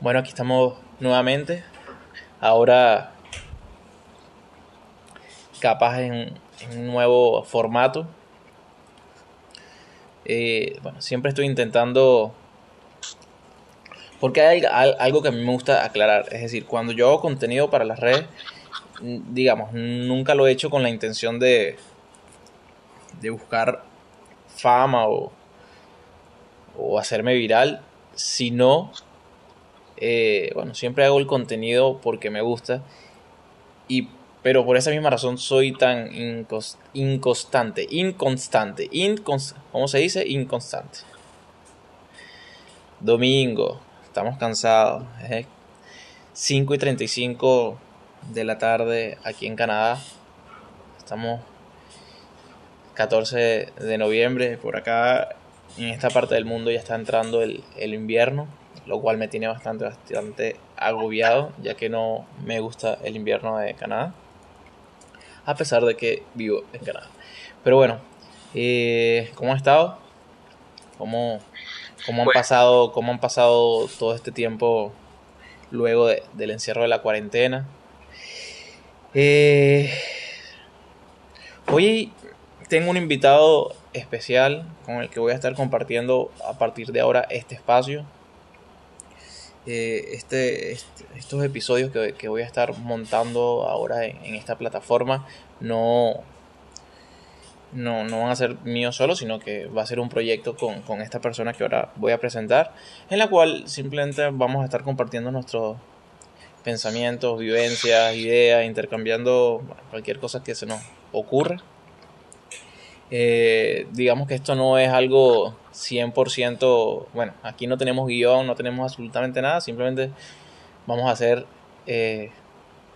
Bueno, aquí estamos nuevamente. Ahora capaz en, un nuevo formato. Eh, bueno, siempre estoy intentando... Porque hay algo que a mí me gusta aclarar. Es decir, cuando yo hago contenido para las redes, digamos, nunca lo he hecho con la intención de, de buscar fama o, o hacerme viral, sino eh, bueno, siempre hago el contenido porque me gusta. Y, pero por esa misma razón soy tan inconstante, inconstante, ¿cómo se dice? Inconstante. Domingo, estamos cansados. 5 y 35 de la tarde aquí en Canadá. Estamos 14 de noviembre. Por acá, en esta parte del mundo, ya está entrando el invierno lo cual me tiene bastante, bastante agobiado, ya que no me gusta el invierno de Canadá, a pesar de que vivo en Canadá. Pero bueno, eh, ¿cómo han estado? ¿Cómo, cómo han, pasado, ¿Cómo han pasado todo este tiempo luego del encierro de la cuarentena? Eh, hoy tengo un invitado especial con el que voy a estar compartiendo a partir de ahora este espacio eh, este, este, estos episodios que, voy a estar montando ahora en, esta plataforma no, no, no, van a ser míos solo, sino que va a ser un proyecto con, con, esta persona que ahora voy a presentar, en la cual simplemente vamos a estar compartiendo nuestros pensamientos, vivencias, ideas, intercambiando cualquier cosa que se nos ocurra. Eh, digamos que esto no es algo 100%, bueno, aquí no tenemos guion, no tenemos absolutamente nada, simplemente vamos a hacer eh,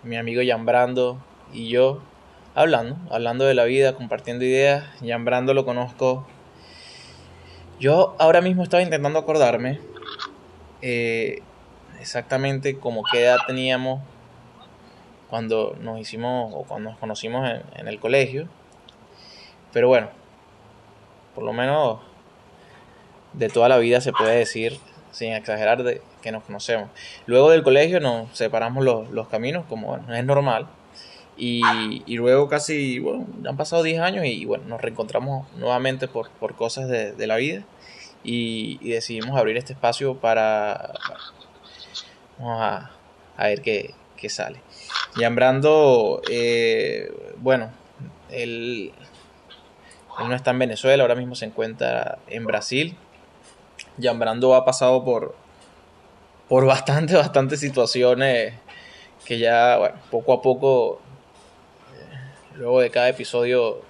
mi amigo Jan Brando y yo hablando, hablando de la vida, compartiendo ideas. Jan Brando lo conozco. Yo ahora mismo estaba intentando acordarme eh, exactamente como qué edad teníamos cuando nos hicimos o cuando nos conocimos en el colegio. Pero bueno, por lo menos de toda la vida se puede decir, sin exagerar, de que nos conocemos. Luego del colegio nos separamos los, caminos, como es normal. Y, luego casi, bueno, han pasado 10 años y bueno, nos reencontramos nuevamente por, cosas de, la vida y, decidimos abrir este espacio para... Vamos a, ver qué, sale. Yambrando, eh, bueno, el él no está en Venezuela, ahora mismo se encuentra en Brasil. Brando ha pasado por, por bastante, bastantes situaciones que ya, bueno, poco a poco, eh, luego de cada episodio,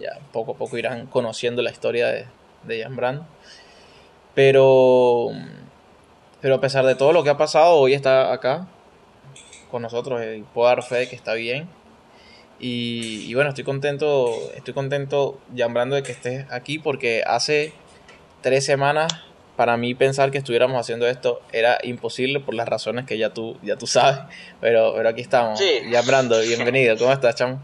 ya poco a poco irán conociendo la historia de, de Brando. Pero, pero a pesar de todo lo que ha pasado, hoy está acá con nosotros y puedo dar fe de que está bien y, bueno, estoy contento, estoy contento, llamando de que estés aquí porque hace tres semanas para mí pensar que estuviéramos haciendo esto era imposible por las razones que ya tú, ya tú sabes, pero, pero aquí estamos. Sí. Bienvenido, ¿cómo estás, chamo?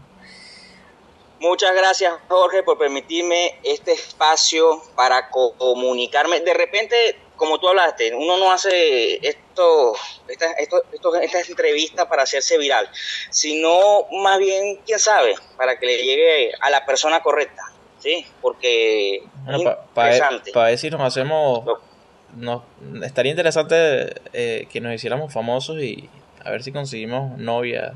Muchas gracias, Jorge, por permitirme este espacio para comunicarme. De repente como tú hablaste, uno no hace esto, estas esto, entrevistas para hacerse viral, sino más bien, quién sabe, para que le llegue a la persona correcta, ¿sí? Porque para ver si nos hacemos, no, estaría interesante eh, que nos hiciéramos famosos y a ver si conseguimos novia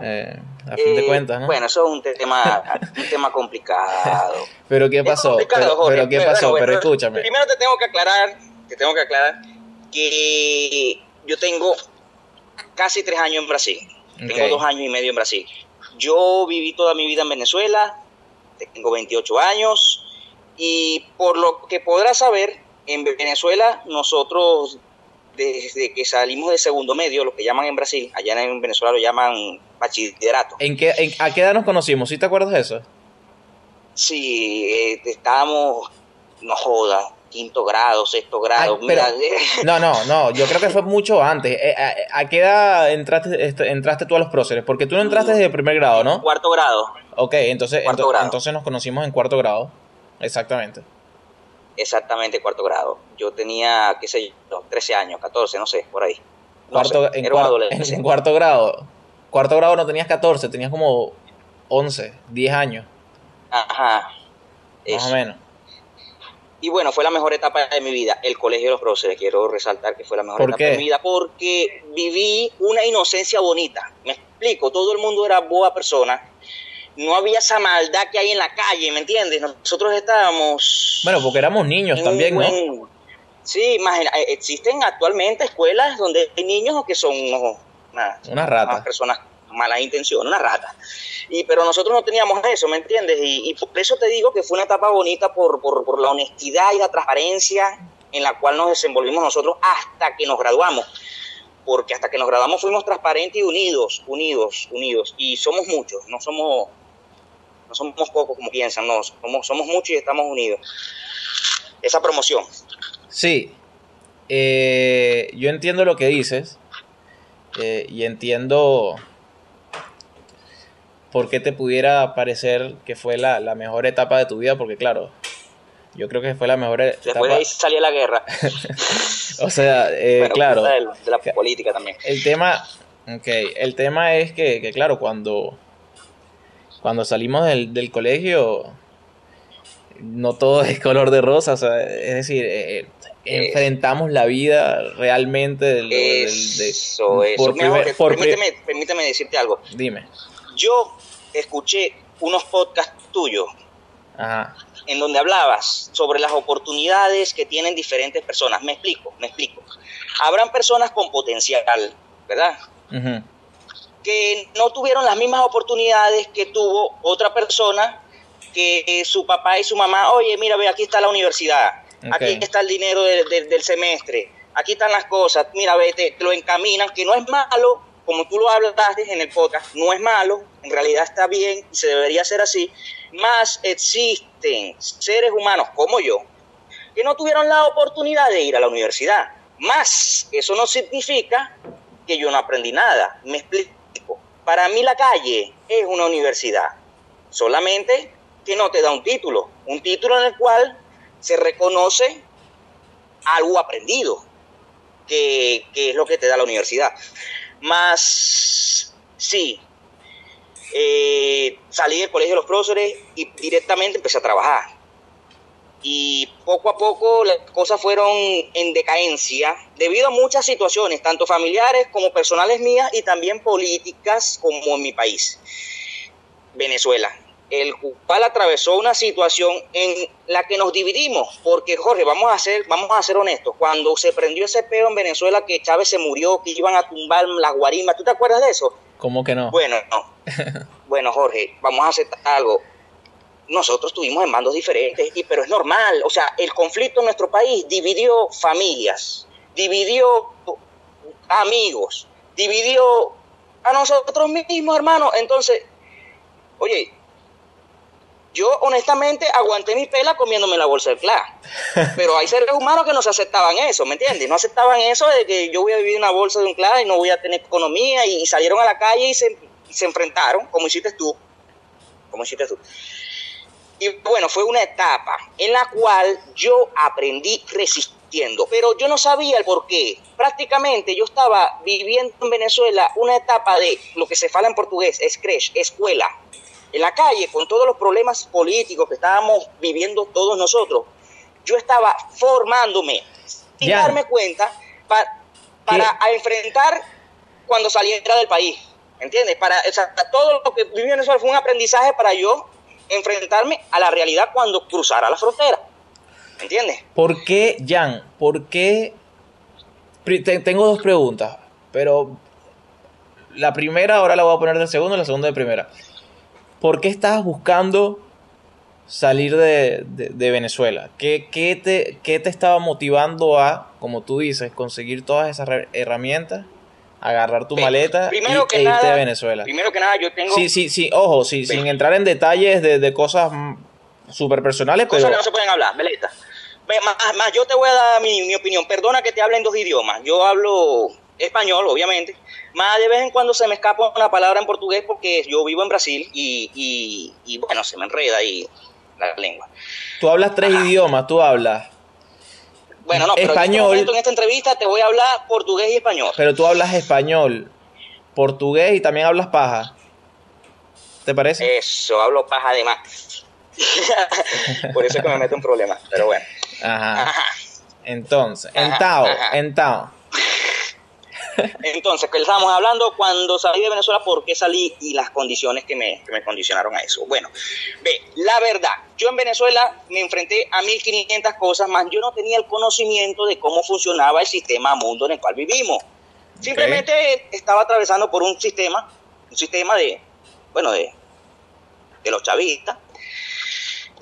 eh, a fin de eh, cuentas, ¿no? Bueno, eso es un tema, un tema complicado. pero ¿qué pasó? Pero, ¿qué pasó? pero escúchame. Primero te tengo que aclarar, te tengo que aclarar que yo tengo casi tres años en Brasil. Tengo dos años y medio en Brasil. Yo viví toda mi vida en Venezuela, tengo 28 años y por lo que podrás saber, en Venezuela nosotros desde que salimos de segundo medio, lo que llaman en Brasil, allá en Venezuela lo llaman bachillerato. ¿En qué, ¿A qué edad nos conocimos? ¿Sí te acuerdas de eso? Sí, eh, estábamos, no joda, quinto grado, sexto grado. no, no, no, yo creo que fue mucho antes. Eh, ¿A, qué edad entraste, entraste tú a los próceres? Porque tú no entraste desde el primer grado, ¿no? Cuarto grado. Ok, entonces, entonces nos conocimos en cuarto grado. Exactamente. Exactamente, cuarto grado. Yo tenía, qué sé yo, 13 años, 14, no sé, por ahí. cuarto, en, en, cuarto grado. Cuarto grado no tenías 14, tenías como 11, 10 años. Ajá. Más o menos. Y bueno, fue la mejor etapa de mi vida, el colegio de los profesores. Quiero resaltar que fue la mejor etapa de mi vida porque viví una inocencia bonita. Me explico, todo el mundo era boa persona no había esa maldad que hay en la calle, ¿me entiendes? Nosotros estábamos... Bueno, porque éramos niños también, ¿no? Sí, imagina, eh, existen actualmente escuelas donde hay niños que son una, rata. personas malas intenciones, una rata. Y, pero nosotros no teníamos eso, ¿me entiendes? Y, por eso te digo que fue una etapa bonita por, por, por la honestidad y la transparencia en la cual nos desenvolvimos nosotros hasta que nos graduamos porque hasta que nos graduamos fuimos transparentes y unidos, unidos, unidos, y somos muchos, no somos no somos pocos como piensan, no, somos, somos muchos y estamos unidos. Esa promoción. Sí, eh, yo entiendo lo que dices eh, y entiendo por qué te pudiera parecer que fue la, la, mejor etapa de tu vida, porque claro, yo creo que fue la mejor etapa. Después de ahí salió la guerra. o sea, eh, claro. De la, política también. El tema, okay, el tema es que, que claro, cuando cuando salimos del, colegio, no todo es color de rosa, es decir, eh, eh, enfrentamos la vida realmente. Del, eso, permíteme, permíteme decirte algo. Dime. Yo escuché unos podcasts tuyos en donde hablabas sobre las oportunidades que tienen diferentes personas. Me explico, me explico. Habrán personas con potencial, ¿verdad? que no tuvieron las mismas oportunidades que tuvo otra persona que su papá y su mamá, oye, mira, ve, aquí está la universidad, aquí está el dinero del semestre, aquí están las cosas, mira, ve, te, lo encaminan, que no es malo, como tú lo hablaste en el podcast, no es malo, en realidad está bien y se debería hacer así, más existen seres humanos como yo que no tuvieron la oportunidad de ir a la universidad. Más, eso no significa que yo no aprendí nada. Me explico para mí la calle es una universidad, solamente que no te da un título, un título en el cual se reconoce algo aprendido, que, es lo que te da la universidad. Más, sí, eh, salí del colegio de los profesores y directamente empecé a trabajar. Y poco a poco las cosas fueron en decadencia debido a muchas situaciones, tanto familiares como personales mías y también políticas como en mi país, Venezuela, el cual atravesó una situación en la que nos dividimos, porque Jorge, vamos a ser, vamos a ser honestos, cuando se prendió ese peo en Venezuela que Chávez se murió, que iban a tumbar las guarimas, ¿tú te acuerdas de eso? ¿Cómo que no? Bueno, no. bueno, Jorge, vamos a hacer algo nosotros tuvimos en bandos diferentes, y, pero es normal, o sea, el conflicto en nuestro país dividió familias, dividió amigos, dividió a nosotros mismos, hermano. Entonces, oye, yo honestamente aguanté mi pela comiéndome la bolsa del CLA. Pero hay seres humanos que no se aceptaban eso, ¿me entiendes? No aceptaban eso de que yo voy a vivir una bolsa de un CLA y no voy a tener economía y, salieron a la calle y se, y se enfrentaron, como hiciste tú. Como hiciste tú. Y bueno, fue una etapa en la cual yo aprendí resistiendo, pero yo no sabía el por qué. Prácticamente yo estaba viviendo en Venezuela una etapa de lo que se fala en portugués, es creche, escuela. En la calle, con todos los problemas políticos que estábamos viviendo todos nosotros, yo estaba formándome sin darme cuenta para, enfrentar cuando saliera del país. ¿Entiendes? Para, todo lo que viví en Venezuela fue un aprendizaje para yo enfrentarme a la realidad cuando cruzara la frontera. ¿Entiendes? ¿Por qué, Jan? ¿Por qué? Tengo dos preguntas, pero la primera ahora la voy a poner de segundo y la segunda de primera. ¿Por qué estabas buscando salir de, Venezuela? ¿Qué, qué, te, ¿Qué te estaba motivando a, como tú dices, conseguir todas esas herramientas agarrar tu maleta y, e irte a Venezuela. Primero que nada, yo tengo... Sí, sí, sí, ojo, sí, sin entrar en detalles de, de cosas súper personales, cosas que no se pueden hablar, Beleta. Más, más, yo te voy a dar mi, mi, opinión. Perdona que te hable en dos idiomas. Yo hablo español, obviamente. Más de vez en cuando se me escapa una palabra en portugués porque yo vivo en Brasil y, y, y bueno, se me enreda y la lengua. Tú hablas tres idiomas, tú hablas. Bueno, no, pero español. En, este en esta entrevista te voy a hablar portugués y español. Pero tú hablas español, portugués y también hablas paja. ¿Te parece? Eso, hablo paja además. Por eso es que me meto en problemas, pero bueno. Ajá. Entonces, en Tao, en Tao. Entonces, que estábamos hablando cuando salí de Venezuela, por qué salí y las condiciones que me, que me condicionaron a eso. Bueno, ve, la verdad, yo en Venezuela me enfrenté a 1500 cosas más, yo no tenía el conocimiento de cómo funcionaba el sistema mundo en el cual vivimos. Simplemente estaba atravesando por un sistema, un sistema de, bueno, de, de los chavistas.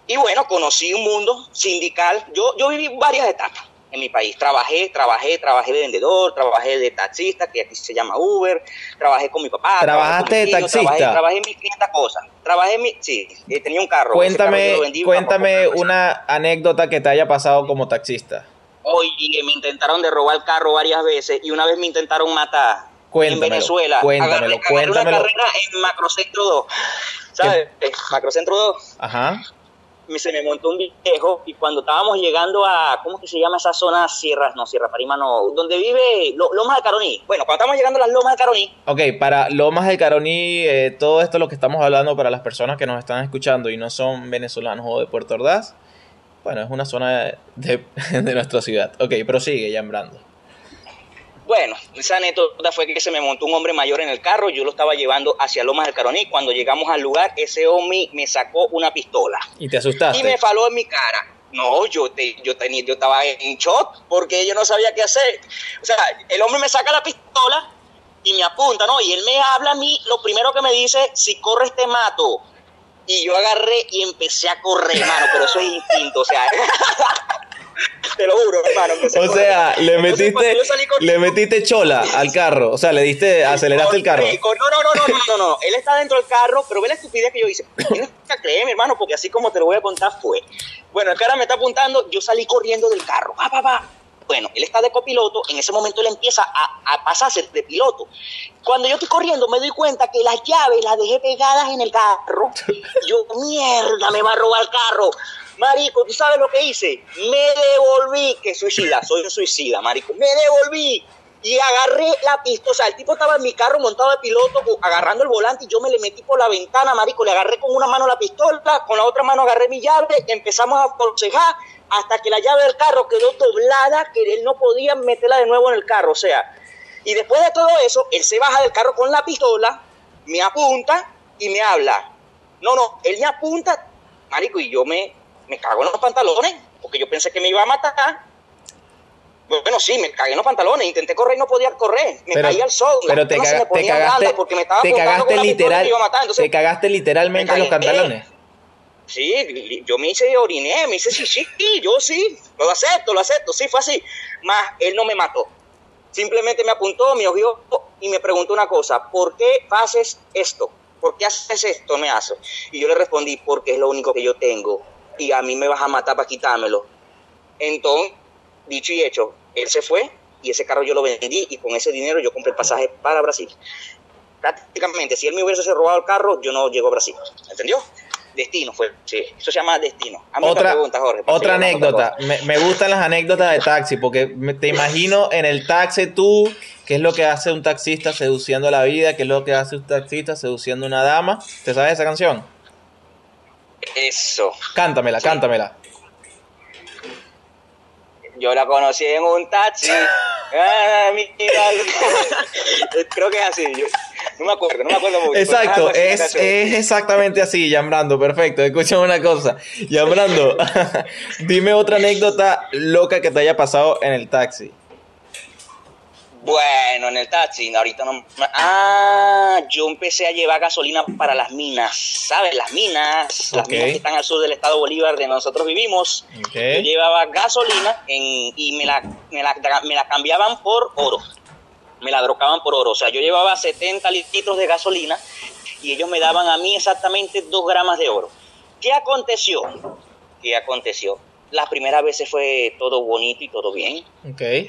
Y bueno, conocí un mundo sindical. Yo, yo viví varias etapas en mi país. Trabajé, trabajé, trabajé de vendedor, trabajé de taxista, que aquí se llama Uber, trabajé con mi papá. ¿Trabajaste de taxista? Trabajé, en mis 500 cosas. Trabajé en mi, sí, eh, tenía un carro. Cuéntame, cuéntame una anécdota que te haya pasado como taxista. Oye, me intentaron de robar el carro varias veces y una vez me intentaron matar. en Venezuela. Cuéntamelo, agarré, una carrera en Macrocentro 2. ¿Sabes? Macrocentro 2. Ajá se me montó un viejo y cuando estábamos llegando a, ¿cómo que se llama esa zona? Sierras, no, Sierra Parima no, donde vive Lomas de Caroní. Bueno, cuando estamos llegando a las Lomas de Caroní. Ok, para Lomas de Caroní, eh, todo esto lo que estamos hablando para las personas que nos están escuchando y no son venezolanos o de Puerto Ordaz, bueno, es una zona de, de nuestra ciudad. Ok, prosigue, Yambrando. Bueno, esa anécdota fue que se me montó un hombre mayor en el carro, yo lo estaba llevando hacia Lomas del Caroní. Cuando llegamos al lugar, ese hombre me sacó una pistola. ¿Y te asustaste? Y me faló en mi cara. No, yo, te, yo, tenía, yo estaba en shock porque yo no sabía qué hacer. O sea, el hombre me saca la pistola y me apunta, ¿no? Y él me habla a mí, lo primero que me dice, si corres te mato. Y yo agarré y empecé a correr, hermano, pero eso es instinto, o sea. Te lo juro, hermano. O sea, le metiste, le metiste chola al carro. O sea, le diste, aceleraste el carro. no, no, no, no, no, no, Él está dentro del carro, pero ve la estupidez que yo hice. Tienes que creer, mi hermano, porque así como te lo voy a contar fue. Bueno, el cara me está apuntando, yo salí corriendo del carro. Pa, pa, pa. Bueno, él está de copiloto, en ese momento él empieza a, a pasarse de piloto. Cuando yo estoy corriendo me doy cuenta que las llaves las dejé pegadas en el carro. Yo, mierda, me va a robar el carro. Marico, ¿tú sabes lo que hice? Me devolví, que suicida, soy un suicida, marico. Me devolví y agarré la pistola. O sea, el tipo estaba en mi carro montado de piloto, agarrando el volante y yo me le metí por la ventana, marico. Le agarré con una mano la pistola, con la otra mano agarré mi llave, empezamos a aconsejar hasta que la llave del carro quedó doblada, que él no podía meterla de nuevo en el carro. O sea, y después de todo eso, él se baja del carro con la pistola, me apunta y me habla. No, no, él me apunta, marico, y yo me me cago en los pantalones, porque yo pensé que me iba a matar. Bueno, sí, me cagué en los pantalones, intenté correr y no podía correr, me caí al sol, pero te, cagaste, porque me estaba te cagaste literal, te cagaste literalmente en los pantalones. Sí, yo me hice oriné, me hice sí, sí, yo sí, lo acepto, lo acepto, sí, fue así. Más, él no me mató. Simplemente me apuntó, me ojió y me preguntó una cosa, ¿por qué haces esto? ¿Por qué haces esto? Me hace. Y yo le respondí, porque es lo único que yo tengo y a mí me vas a matar para quitármelo. Entonces, dicho y hecho, él se fue y ese carro yo lo vendí y con ese dinero yo compré el pasaje para Brasil. Prácticamente, si él me hubiese robado el carro, yo no llego a Brasil. ¿Entendió? Destino fue, sí, eso se llama destino. otra Jorge, otra anécdota, me, me, gustan las anécdotas de taxi, porque te imagino en el taxi tú, qué es lo que hace un taxista seduciendo a la vida, qué es lo que hace un taxista seduciendo a una dama. ¿Te sabes esa canción? Eso. Cántamela, cántamela. Yo la conocí en un taxi. Ah, Creo que es así. no me acuerdo, no me acuerdo mucho. Exacto, es, es, exactamente así, Yambrando. Perfecto. Escúchame una cosa. Yambrando, dime otra anécdota loca que te haya pasado en el taxi. Bueno, en el taxi, ahorita no. Ah, yo empecé a llevar gasolina para las minas, ¿sabes? Las minas, las minas que están al sur del estado Bolívar de nosotros vivimos. Yo llevaba gasolina y me la, me la, cambiaban por oro. Me la drogaban por oro. O sea, yo llevaba 70 litros de gasolina y ellos me daban a mí exactamente 2 gramos de oro. ¿Qué aconteció? ¿Qué aconteció? Las primeras veces fue todo bonito y todo bien. Okay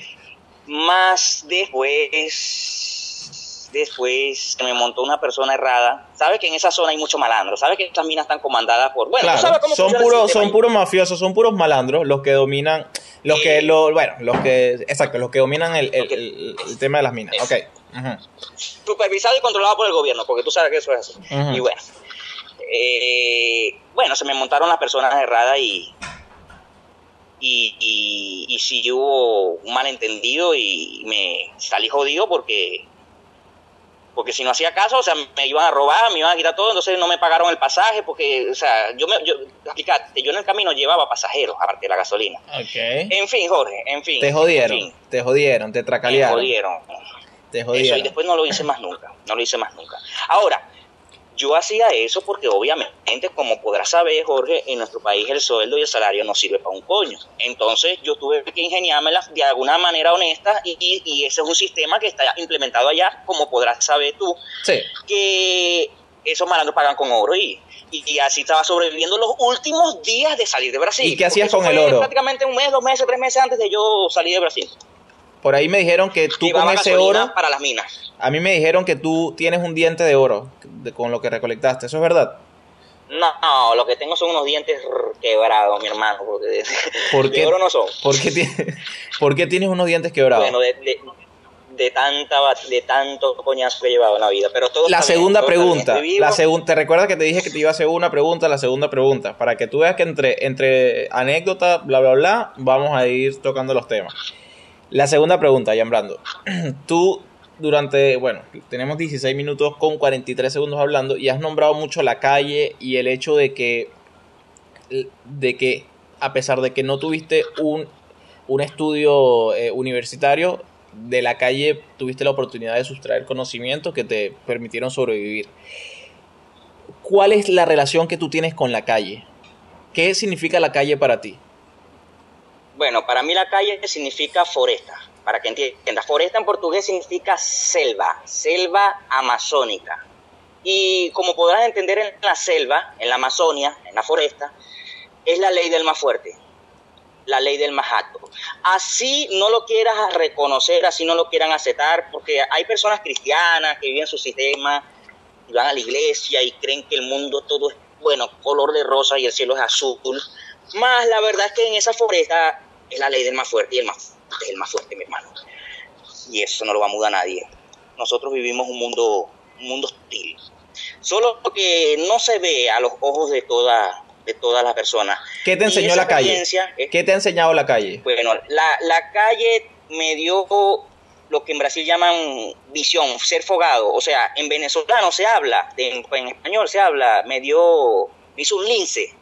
más después después se me montó una persona errada. Sabes que en esa zona hay mucho malandro, sabes que estas minas están comandadas por... Bueno, sabes cómo son puros son puros mafiosos, son puros malandros los que dominan, los que, lo, bueno, los que, exacto, los que dominan el, el, tema de las minas. Ok. Supervisado y controlado por el gobierno, porque tú sabes que eso es así. Y bueno, eh, bueno, se me montaron las personas erradas y, y, y, sí hubo un malentendido y me salí jodido porque porque si no hacía caso, o sea, me iban a robar, me iban a quitar todo, entonces no me pagaron el pasaje, porque, o sea, yo, me, yo, yo en el camino llevaba pasajeros, aparte de la gasolina. Okay. En fin, Jorge, en fin. Te jodieron, te jodieron, te tracalearon. Te jodieron. Te jodieron. Eso, y después no lo hice más nunca, no lo hice más nunca. Ahora, yo hacía eso porque obviamente, como podrás saber, Jorge, en nuestro país el sueldo y el salario no sirve para un coño. Entonces yo tuve que ingeniármela de alguna manera honesta y, y, ese es un sistema que está implementado allá, como podrás saber tú, que esos malandros pagan con oro y, y, así estaba sobreviviendo los últimos días de salir de Brasil. ¿Y qué hacías con el oro? Prácticamente un mes, dos meses, tres meses antes de yo salir de Brasil. Por ahí me dijeron que tú con ese oro... Para las minas. A mí me dijeron que tú tienes un diente de oro con lo que recolectaste. ¿Eso es verdad? No, no, lo que tengo son unos dientes quebrados, mi hermano. Porque ¿Por qué, de oro no son. ¿por qué, tienes unos dientes quebrados? Bueno, de, tanta, de tanto coñazo que he llevado en la vida. Pero todo la segunda pregunta. La segunda, ¿Te recuerdas que te dije que te iba a hacer una pregunta? La segunda pregunta. Para que tú veas que entre, entre anécdota, bla, bla, bla, vamos a ir tocando los temas. La segunda pregunta, Jan Brando. Tú durante, bueno, tenemos 16 minutos con 43 segundos hablando y has nombrado mucho la calle y el hecho de que, de que a pesar de que no tuviste un, un estudio eh, universitario, de la calle tuviste la oportunidad de sustraer conocimientos que te permitieron sobrevivir. ¿Cuál es la relación que tú tienes con la calle? ¿Qué significa la calle para ti? Bueno, para mí la calle significa foresta, para que entiendas. Foresta en portugués significa selva, selva amazónica. Y como podrás entender en la selva, en la Amazonia, en la foresta, es la ley del más fuerte, la ley del más alto. Así no lo quieras reconocer, así no lo quieran aceptar, porque hay personas cristianas que viven su sistema y van a la iglesia y creen que el mundo todo es, bueno, color de rosa y el cielo es azul más la verdad es que en esa foresta es la ley del más fuerte y el más es el más fuerte, mi hermano. Y eso no lo va a mudar nadie. Nosotros vivimos un mundo, un mundo hostil. Solo que no se ve a los ojos de toda, de todas las personas. ¿Qué te enseñó la calle? ¿Qué te ha enseñado la calle? Bueno, la, la calle me dio lo que en Brasil llaman visión, ser fogado. O sea, en venezolano se habla, en, en español se habla, me dio, me hizo un lince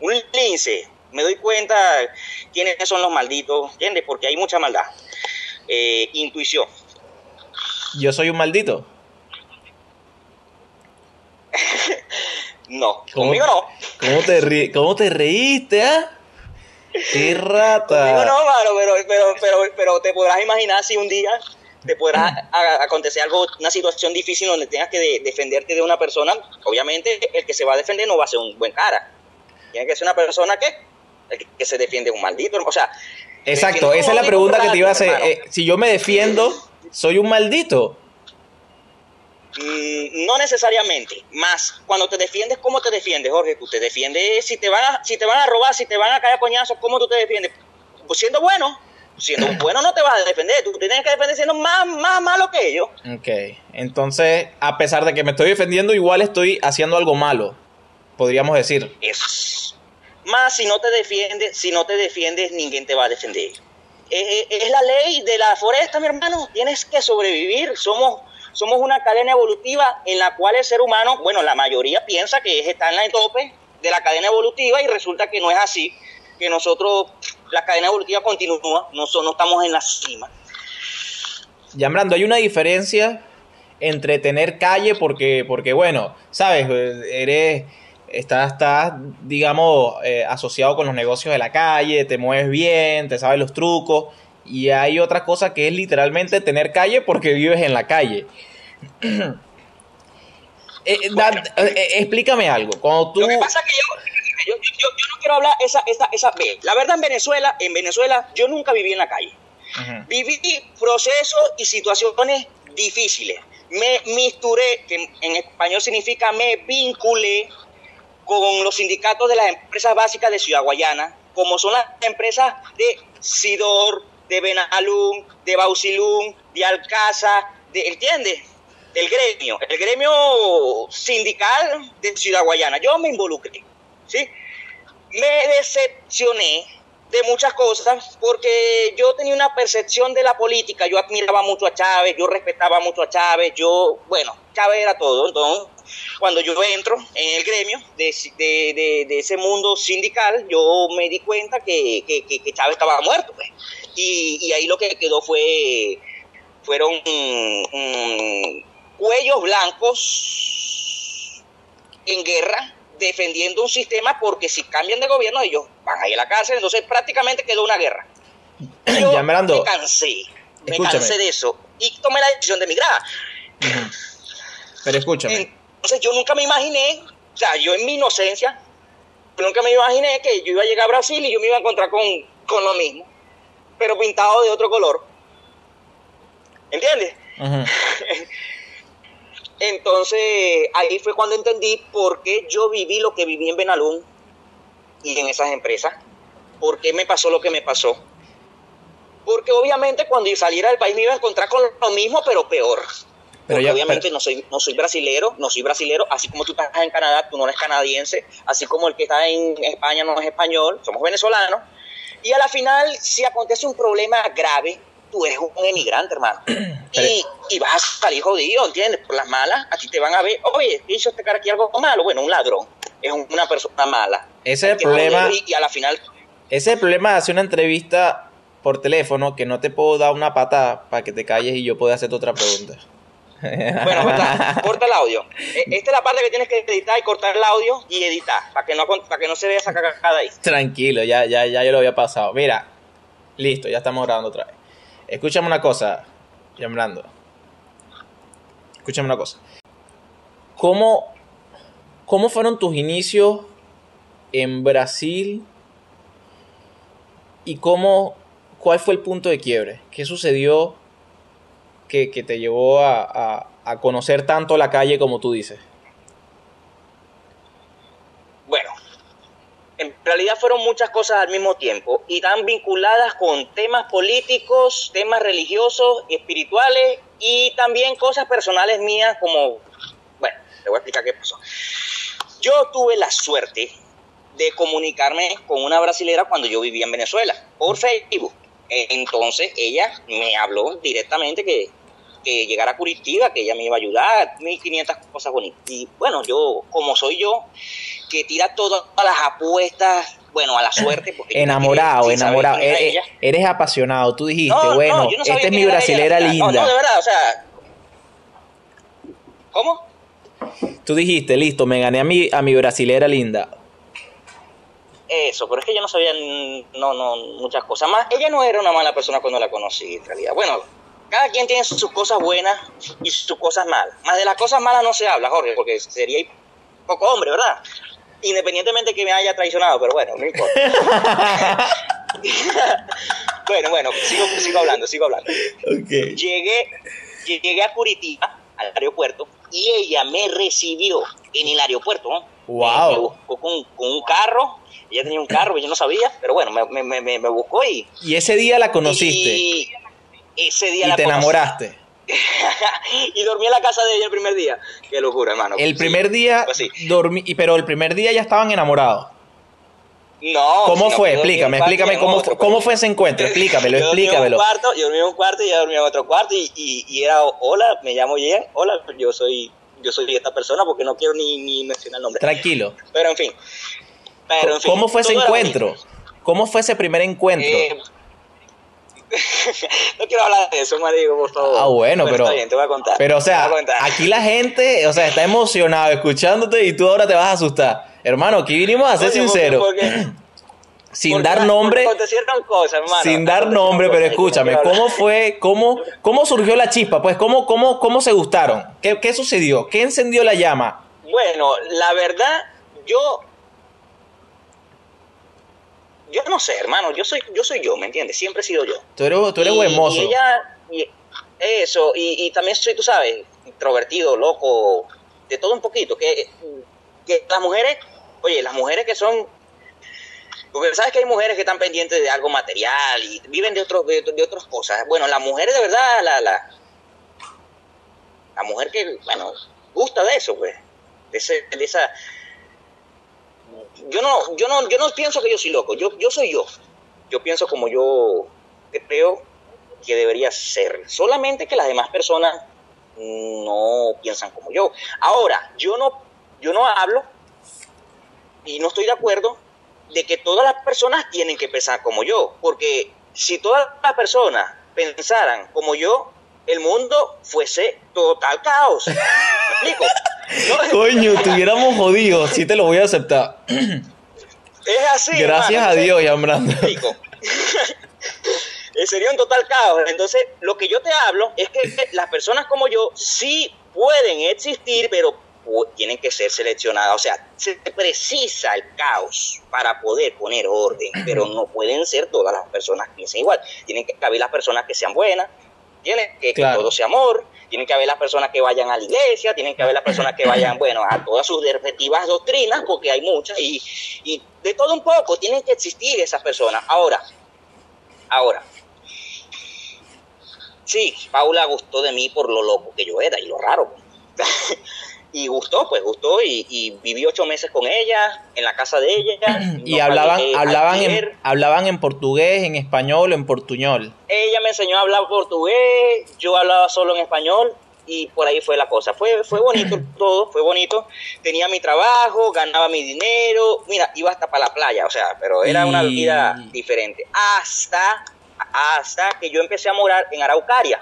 un lince, me doy cuenta quiénes son los malditos, ¿entiendes? Porque hay mucha maldad. Eh, intuición. ¿Yo soy un maldito? no, conmigo no. ¿Cómo te, cómo te reíste, ah? ¡Qué rata! Conmigo no, mano, pero, pero, pero, pero te podrás imaginar si un día te podrá acontecer algo, una situación difícil donde tengas que defenderte de una persona, obviamente el que se va a defender no va a ser un buen cara. Tiene que ser una persona que, que se defiende un maldito. O sea, exacto, esa es la pregunta que te iba a hacer. Eh, si yo me defiendo, ¿soy un maldito? Mm, no necesariamente, más cuando te defiendes, ¿cómo te defiendes, Jorge? Tú te defiendes si te van a, si te van a robar, si te van a caer coñazos, ¿cómo tú te defiendes? Pues siendo bueno, siendo bueno no te vas a defender, tú tienes que defender siendo más, más malo que ellos. Ok, entonces, a pesar de que me estoy defendiendo, igual estoy haciendo algo malo podríamos decir. Es. Más si no te defiendes, si no te defiendes, ninguém te va a defender. Eh, eh, es la ley de la foresta, mi hermano. Tienes que sobrevivir. Somos, somos una cadena evolutiva en la cual el ser humano, bueno, la mayoría piensa que está en la tope de la cadena evolutiva y resulta que no es así. Que nosotros, la cadena evolutiva continúa, no, no estamos en la cima. Yambrando, hay una diferencia entre tener calle porque, porque bueno, sabes, eres estás, estás digamos, eh, asociado con los negocios de la calle, te mueves bien, te sabes los trucos. Y hay otra cosa que es literalmente tener calle porque vives en la calle. Eh, eh, explícame algo. Cuando tú... Lo que pasa es que yo, yo, no quiero hablar esa, esa, esa... La verdad en Venezuela, en Venezuela yo nunca viví en la calle. Viví procesos y situaciones difíciles. Me misturé, que en español significa me vinculé con los sindicatos de las empresas básicas de Ciudad Guayana, como son las empresas de Sidor, de Benalum, de Bausilum, de Alcázar, de, ¿entiendes? Del gremio, el gremio sindical de Ciudad Guayana. Yo me involucré, ¿sí? Me decepcioné de muchas cosas porque yo tenía una percepción de la política, yo admiraba mucho a Chávez, yo respetaba mucho a Chávez, yo, bueno, Chávez era todo, entonces cuando yo entro en el gremio de, de, ese mundo sindical, yo me di cuenta que, que, Chávez estaba muerto, pues. y, ahí lo que quedó fue, fueron mm, cuellos blancos en guerra, defendiendo un sistema porque si cambian de gobierno ellos van a ir a la cárcel, entonces prácticamente quedó una guerra. Yo me cansé, me cansé de eso y tomé la decisión de emigrar. Pero escúchame. Entonces yo nunca me imaginé, o sea, yo en mi inocencia, nunca me imaginé que yo iba a llegar a Brasil y yo me iba a encontrar con, con lo mismo, pero pintado de otro color. ¿Entiendes? Entonces ahí fue cuando entendí por qué yo viví lo que viví en Benalún y en esas empresas, por qué me pasó lo que me pasó. Porque obviamente cuando yo saliera del país me iba a encontrar con lo mismo, pero peor. Pero obviamente no soy no soy brasilero, no soy brasilero, así como tú estás en Canadá, tú no eres canadiense, así como el que está en España no es español, somos venezolanos. Y a la final, si acontece un problema grave, tú eres un emigrante, hermano. Y, y, vas a salir jodido, ¿entiendes? Por las malas, a ti te van a ver, oye, hizo este cara aquí algo malo. Bueno, un ladrón, es una persona mala. Ese es el problema. Y, a la final. Ese es el problema de hacer una entrevista por teléfono que no te puedo dar una pata para que te calles y yo pueda hacerte otra pregunta. Bueno, corta, el audio. E, esta es la parte que tienes que editar y cortar el audio y editar, para que no, para que no se vea esa cagada ahí. Tranquilo, ya, ya, ya yo lo había pasado. Mira, listo, ya estamos grabando otra vez. Escúchame una cosa, Yambrando. Escúchame una cosa. ¿Cómo, ¿Cómo fueron tus inicios en Brasil? ¿Y cómo, cuál fue el punto de quiebre? ¿Qué sucedió que, te llevó a, a conocer tanto la calle como tú dices? En realidad fueron muchas cosas al mismo tiempo y tan vinculadas con temas políticos, temas religiosos, espirituales y también cosas personales mías como, bueno, te voy a explicar qué pasó. Yo tuve la suerte de comunicarme con una brasilera cuando yo vivía en Venezuela por Facebook. Entonces ella me habló directamente que, que llegara a Curitiba, que ella me iba a ayudar, 1500 cosas bonitas. Y bueno, yo, como soy yo, que tira todas las apuestas, bueno, a la suerte. enamorado, enamorado. Eres, apasionado. Tú dijiste, bueno, esta es mi brasilera linda. No, no, de verdad, o sea. ¿Cómo? Tú dijiste, listo, me gané a mi, a mi brasilera linda. Eso, pero es que yo no sabía no, no, muchas cosas más. Ella no era una mala persona cuando la conocí, en realidad. Bueno, cada quien tiene sus cosas buenas y sus cosas malas. Más de las cosas malas no se habla, Jorge, porque sería poco hombre, ¿verdad? independientemente que me haya traicionado, pero bueno, no importa. bueno, bueno, sigo, sigo hablando, sigo hablando. Llegué, llegué a Curitiba, al aeropuerto, y ella me recibió en el aeropuerto. Wow. Me, buscó con, con, un carro, ella tenía un carro que yo no sabía, pero bueno, me, me, me, me buscó y... Y ese día la conociste. Y ese día y te enamoraste. y dormí en la casa de ella el primer día. Qué locura, hermano. El primer día pues dormí, pero el primer día ya estaban enamorados. No. ¿Cómo fue? Explícame, explícame cómo, fue, cómo fue ese encuentro. Explícamelo, explícamelo. Yo en un cuarto, yo dormí en un cuarto y ella dormía en otro cuarto y, y, era, hola, me llamo Jen, hola, yo soy yo soy esta persona porque no quiero ni, ni mencionar el nombre. Tranquilo. Pero en fin. Pero, en fin ¿Cómo fue ese encuentro? ¿Cómo fue ese primer encuentro? Eh, no quiero hablar de eso, marico, por favor. Ah, bueno, pero. te voy a contar. Pero, o sea, aquí la gente, o sea, está emocionado escuchándote y tú ahora te vas a asustar. Hermano, aquí vinimos a ser sinceros. sin dar nombre. Cosas, sin dar nombre, pero escúchame, ¿cómo fue, cómo, cómo surgió la chispa? Pues, ¿cómo, cómo, cómo se gustaron? ¿Qué, ¿Qué sucedió? ¿Qué encendió la llama? Bueno, la verdad, yo yo no sé, hermano, yo soy yo, soy yo ¿me entiendes? Siempre he sido yo. Tú eres, tú eres buen mozo. Y ella, Eso, y, y también soy, tú sabes, introvertido, loco, de todo un poquito. Que, que las mujeres, oye, las mujeres que son porque sabes que hay mujeres que están pendientes de algo material y viven de, otros de, otras cosas. Bueno, las mujeres de verdad, la, la, la mujer que, bueno, gusta de eso, pues. De, ese, de esa... Yo no, yo, no, yo no pienso que yo soy loco, yo, yo soy yo. Yo pienso como yo creo que debería ser. Solamente que las demás personas no piensan como yo. Ahora, yo no, yo no hablo y no estoy de acuerdo de que todas las personas tienen que pensar como yo, porque si todas las personas pensaran como yo, el mundo fuese total caos. ¿Me explico? Coño, estuviéramos jodidos, sí te lo voy a aceptar. Es así. Gracias a Dios, Yambrando. Sería un total caos. Entonces, lo que yo te hablo es que las personas como yo sí pueden existir, pero tienen que ser seleccionadas. O sea, se precisa el caos para poder poner orden, pero no pueden ser todas las personas que piensen igual. Tienen que haber las personas que sean buenas, que todo sea amor, tienen que haber las personas que vayan a la iglesia, tienen que haber las personas que vayan, bueno, a todas sus respectivas doctrinas, porque hay muchas, y, y de todo un poco tienen que existir esas personas. Ahora, ahora, sí, Paula gustó de mí por lo loco que yo era y lo raro. y gustó, pues gustó y, viví ocho meses con ella, en la casa de ella. y hablaban, hablaban, en, hablaban en portugués, en español, en portuñol. Ella me enseñó a hablar portugués, yo hablaba solo en español y por ahí fue la cosa. Fue, fue bonito todo, fue bonito. Tenía mi trabajo, ganaba mi dinero, mira, iba hasta para la playa, o sea, pero era una vida diferente. Hasta, hasta que yo empecé a morar en Araucaria.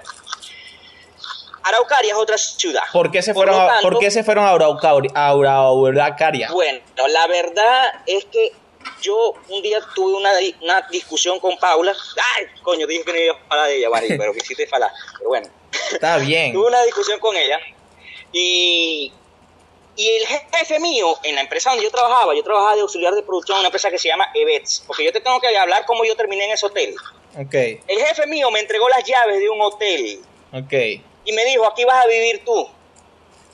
Araucaria es otra ciudad. ¿Por qué se fueron, a, ¿por qué se fueron a, Araucaria? Bueno, la verdad es que yo un día tuve una, una discusión con Paula. Ay, coño, dije que no iba a hablar de ella, vale, pero quisiste falar. Pero bueno. Está bien. tuve una discusión con ella y, y el jefe mío en la empresa donde yo trabajaba, yo trabajaba de auxiliar de producción en una empresa que se llama Evets, porque yo te tengo que hablar cómo yo terminé en ese hotel. Ok. El jefe mío me entregó las llaves de un hotel. Ok y me dijo, aquí vas a vivir tú.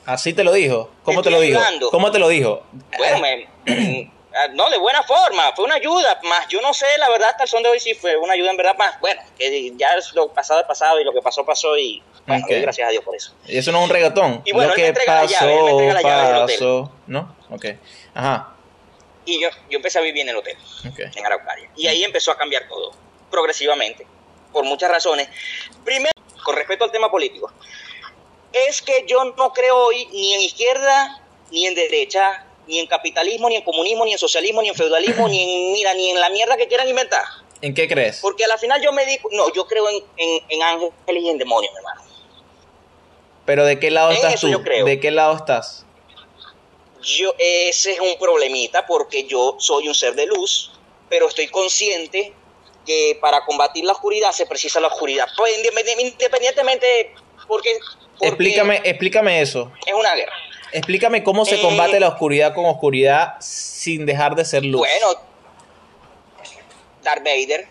Así te lo dijo. ¿Cómo te, lo dijo? ¿Cómo te lo dijo? Bueno, me, no, de buena forma, fue una ayuda, más yo no sé, la verdad, hasta el son de hoy sí fue una ayuda en verdad, más bueno, que ya es lo pasado es pasado y lo que pasó pasó y bueno, gracias a Dios por eso. Y eso no es un regatón. Y bueno, lo que pasó, la llave, pasó, ¿no? Ok, ajá. Y yo, yo empecé a vivir en el hotel, en Araucaria. Y ahí empezó a cambiar todo, progresivamente, por muchas razones. Primero, con respecto al tema político, es que yo no creo hoy ni en izquierda, ni en derecha, ni en capitalismo, ni en comunismo, ni en socialismo, ni en feudalismo, ni en, mira, ni en la mierda que quieran inventar. ¿En qué crees? Porque a la final yo me digo, no, yo creo en, en, ángeles y en demonios, mi hermano. Pero ¿de qué lado estás tú? ¿De qué lado estás? Yo, ese es un problemita porque yo soy un ser de luz, pero estoy consciente que para combatir la oscuridad se precisa la oscuridad. Pues independientemente, porque, explícame, explícame eso. Es una guerra. Explícame cómo se combate eh, la oscuridad con oscuridad sin dejar de ser luz. Bueno, Darth Vader.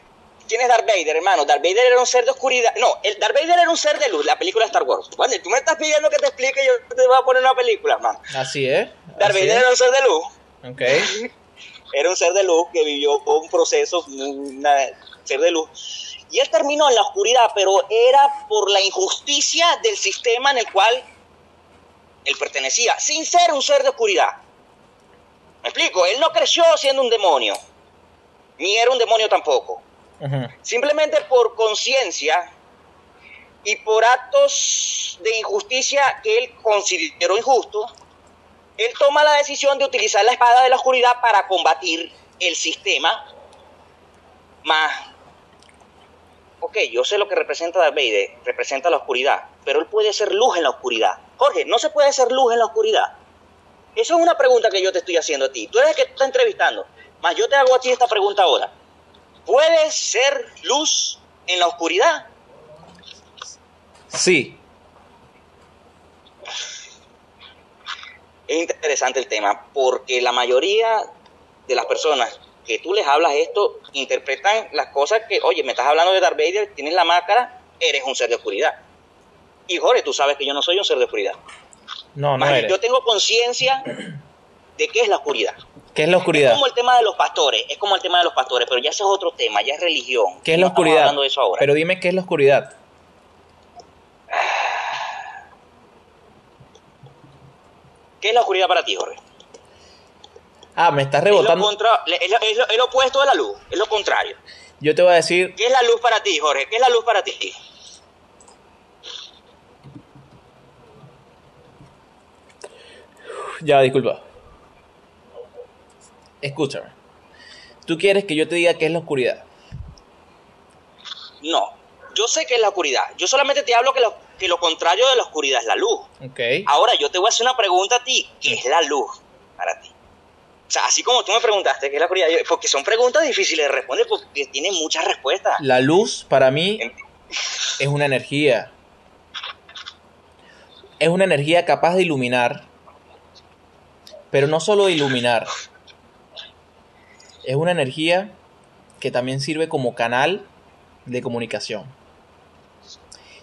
¿Quién es Darth Vader, hermano? Darth Vader era un ser de oscuridad. No, el Darth Vader era un ser de luz, la película de Star Wars. Bueno, tú me estás pidiendo que te explique, yo te voy a poner una película, hermano. Así es. Darth Vader era un ser de luz. Ok. era un ser de luz que vivió un proceso, un ser de luz. Y él terminó en la oscuridad, pero era por la injusticia del sistema en el cual él pertenecía, sin ser un ser de oscuridad. ¿Me explico? Él no creció siendo un demonio, ni era un demonio tampoco. Simplemente por conciencia y por actos de injusticia que él consideró injusto, él toma la decisión de utilizar la espada de la oscuridad para combatir el sistema más... Ok, yo sé lo que representa Darth Vader, representa la oscuridad, pero él puede ser luz en la oscuridad. Jorge, ¿no se puede ser luz en la oscuridad? Eso es una pregunta que yo te estoy haciendo a ti. Tú eres el que te está entrevistando. Más yo te hago a ti esta pregunta ahora. ¿Puedes ser luz en la oscuridad? Sí. Es interesante el tema porque la mayoría de las personas que tú les hablas esto interpretan las cosas que, oye, me estás hablando de Darth Vader, tienes la máscara, eres un ser de oscuridad. Y Jorge, tú sabes que yo no soy un ser de oscuridad. No, no Yo tengo conciencia de qué es la oscuridad. ¿Qué es la oscuridad? Es como el tema de los pastores, es como el tema de los pastores, pero ya ese es otro tema, ya es religión. ¿Qué es la oscuridad? Pero dime qué es la oscuridad. ¿Qué es la oscuridad para ti, Jorge? Ah, me estás rebotando. Es lo, es lo opuesto de la luz, es lo contrario. Yo te voy a decir. ¿Qué es la luz para ti, Jorge? ¿Qué es la luz para ti? Ya, disculpa. Escúchame. ¿Tú quieres que yo te diga qué es la oscuridad? No. Yo sé que es la oscuridad. Yo solamente te hablo que lo, que lo contrario de la oscuridad es la luz. Ok. Ahora yo te voy a hacer una pregunta a ti. ¿Qué es la luz para ti? O sea, así como tú me preguntaste qué es la oscuridad, porque son preguntas difíciles de responder porque tienen muchas respuestas. La luz para mí es una energía. Es una energía capaz de iluminar pero no solo de iluminar, es una energía que también sirve como canal de comunicación.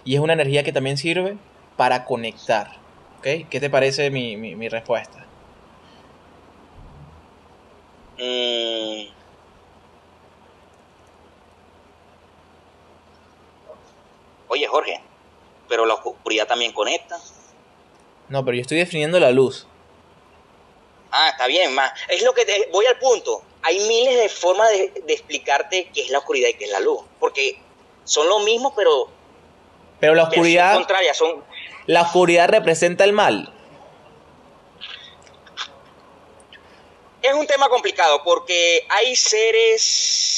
Y es una energía que también sirve para conectar. ¿Qué te parece mi, respuesta? Mm. Oye, Jorge, pero la oscuridad también conecta. No, pero yo estoy definiendo la luz. Ah, está bien, más. Es lo que te, voy al punto. Hay miles de formas de, explicarte qué es la oscuridad y qué es la luz. Porque son lo mismo, pero. Pero la oscuridad. Contraria, son. La oscuridad representa el mal. Es un tema complicado porque hay seres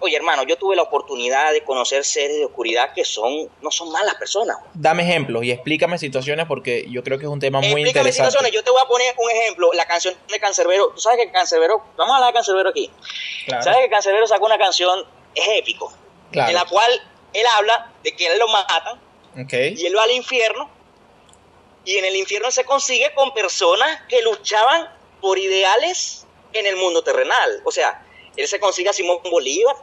Oye, hermano, yo tuve la oportunidad de conocer seres de oscuridad que son no son malas personas. Dame ejemplos y explícame situaciones porque yo creo que es un tema muy explícame interesante. situaciones. Yo te voy a poner un ejemplo. La canción de Cancerbero. Tú sabes que Cancerbero... Vamos a hablar de Cancerbero aquí. Sabes que Cancerbero sacó una canción... Es épico. En la cual él habla de que él lo matan. Y él va al infierno. Y en el infierno se consigue con personas que luchaban por ideales en el mundo terrenal. O sea, él se consigue a Simón Bolívar,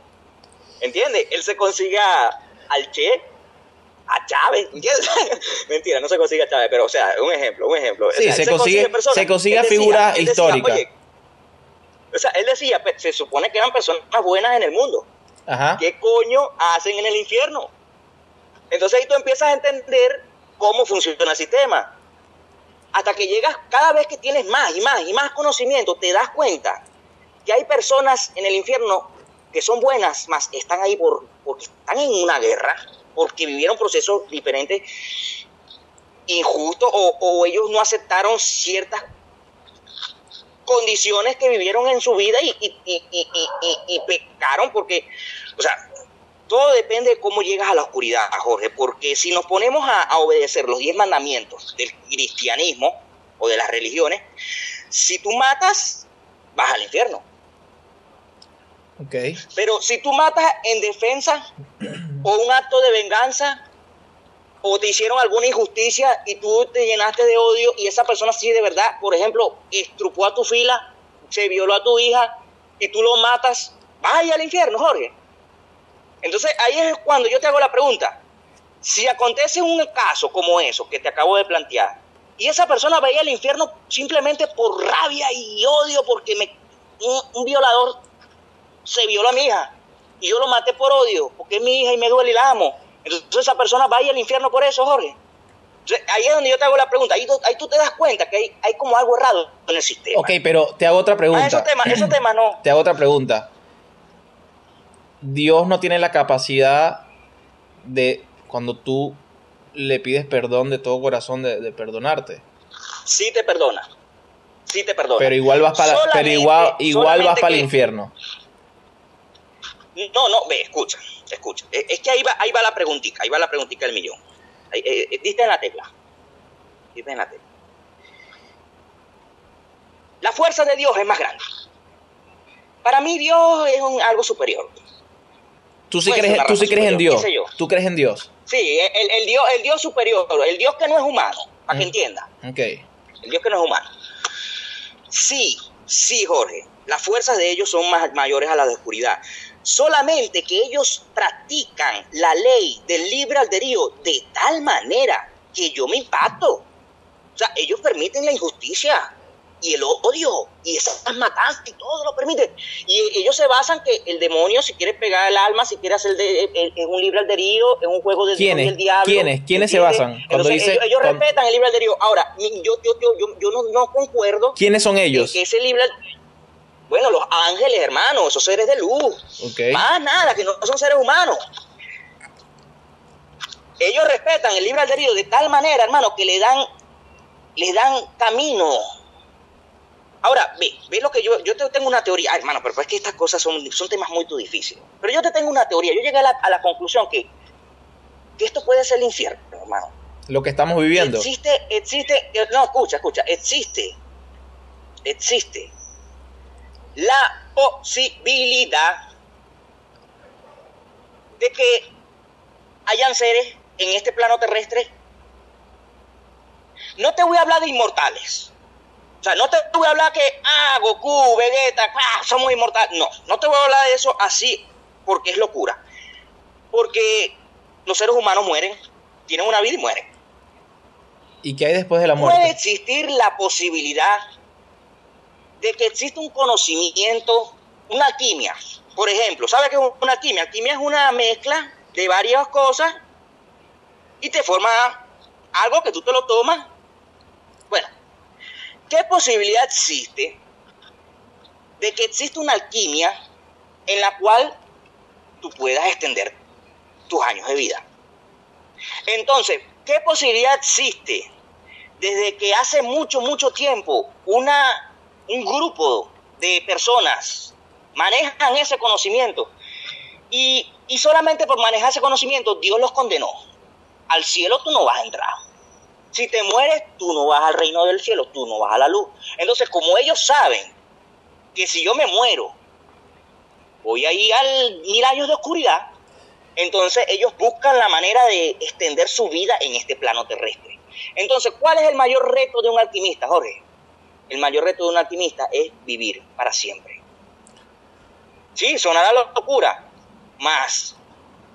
¿Entiendes? Él se consiga al Che, a Chávez, ¿entiendes? Mentira, no se consigue a Chávez, pero o sea, un ejemplo, un ejemplo. Sí, se, consigue, se consigue figura histórica. o sea, él decía, se supone que eran personas buenas en el mundo. ¿Qué coño hacen en el infierno? Entonces ahí tú empiezas a entender cómo funciona el sistema. Hasta que llegas, cada vez que tienes más y más y más conocimiento, te das cuenta que hay personas en el infierno que son buenas, más están ahí por, porque están en una guerra, porque vivieron procesos diferentes, injustos, o, ellos no aceptaron ciertas condiciones que vivieron en su vida y, y, pecaron, porque, o sea, todo depende de cómo llegas a la oscuridad, Jorge, porque si nos ponemos a, a obedecer los diez mandamientos del cristianismo o de las religiones, si tú matas, vas al infierno pero si tú matas en defensa o un acto de venganza o te hicieron alguna injusticia y tú te llenaste de odio y esa persona sí de verdad, por ejemplo, estrupó a tu fila, se violó a tu hija y tú lo matas, vaya al infierno, Jorge. Entonces ahí es cuando yo te hago la pregunta. Si acontece un caso como eso que te acabo de plantear y esa persona vaya al infierno simplemente por rabia y odio porque me, un violador se viola a mi hija y yo lo maté por odio, porque es mi hija y me duele y la amo. Entonces esa persona va al infierno por eso, Jorge. ahí es donde yo te hago la pregunta. Ahí, tú te das cuenta que hay, como algo errado en el sistema. Ok, pero te hago otra pregunta. Ah, esos temas, esos temas no. Te hago otra pregunta. Dios no tiene la capacidad de, cuando tú le pides perdón de todo corazón, de, perdonarte. Sí te perdona. Sí te perdona. Pero igual vas para, pero igual, igual vas para el infierno. No, no, ve, escucha, escucha. Eh, es que ahí va, ahí va la preguntita, ahí va la preguntita del millón. Eh, eh, diste en la tecla. Diste en la tecla. La fuerza de Dios es más grande. Para mí Dios es algo superior. ¿Tú sí, crees, ¿tú sí crees en Dios? ¿Tú crees en Dios? Sí, el, Dios, el Dios superior, el Dios que no es humano, para que entienda. Ok. El Dios que no es humano. Sí, Sí, Jorge, las fuerzas de ellos son más, mayores a las de oscuridad. Solamente que ellos practican la ley del libre albedrío de tal manera que yo me impacto. O sea, ellos permiten la injusticia y el odio y esas matanzas y todo lo permiten. Y ellos se basan que el demonio, si quiere pegar el alma, si quiere hacer de, en un libre albedrío, en un juego de del diablo. ¿Quiénes? ¿Quiénes se basan? Cuando dice, ellos, respetan el libre albedrío. Ahora, yo, yo, yo, yo, no, no, concuerdo. ¿Quiénes son ellos? Que ese libre bueno, los ángeles, hermanos, esos seres de luz. Más nada, que no son seres humanos. Ellos respetan el libre albedrío de tal manera, hermano, que le dan, le dan camino Ahora, ve, ve lo que yo, yo te tengo una teoría, hermano, pero es que estas cosas son, son temas muy difíciles. Pero yo te tengo una teoría, yo llegué a la, conclusión que, que, esto puede ser el infierno, hermano. Lo que estamos viviendo. Existe, existe, eh, no, escucha, escucha, existe, existe la posibilidad de que hayan seres en este plano terrestre. No te voy a hablar de inmortales sea, no te voy a hablar que, ah, Goku, Vegeta, ah, somos inmortales. No, no te voy a hablar de eso así porque es locura. Porque los seres humanos mueren, tienen una vida y mueren. ¿Y qué hay después de la muerte? Puede existir la posibilidad de que exista un conocimiento, una alquimia. Por ejemplo, ¿sabes qué es una alquimia? Alquimia es una mezcla de varias cosas y te forma algo que tú te lo tomas. ¿Qué posibilidad existe de que exista una alquimia en la cual tú puedas extender tus años de vida? Entonces, ¿qué posibilidad existe desde que hace mucho, mucho tiempo una, un grupo de personas manejan ese conocimiento y, y solamente por manejar ese conocimiento Dios los condenó? Al cielo tú no vas a entrar. Si te mueres, tú no vas al reino del cielo, tú no vas a la luz. Entonces, como ellos saben que si yo me muero, voy a ir al mil años de oscuridad, entonces ellos buscan la manera de extender su vida en este plano terrestre. Entonces, ¿cuál es el mayor reto de un alquimista, Jorge? El mayor reto de un alquimista es vivir para siempre. Sí, sonará locura, más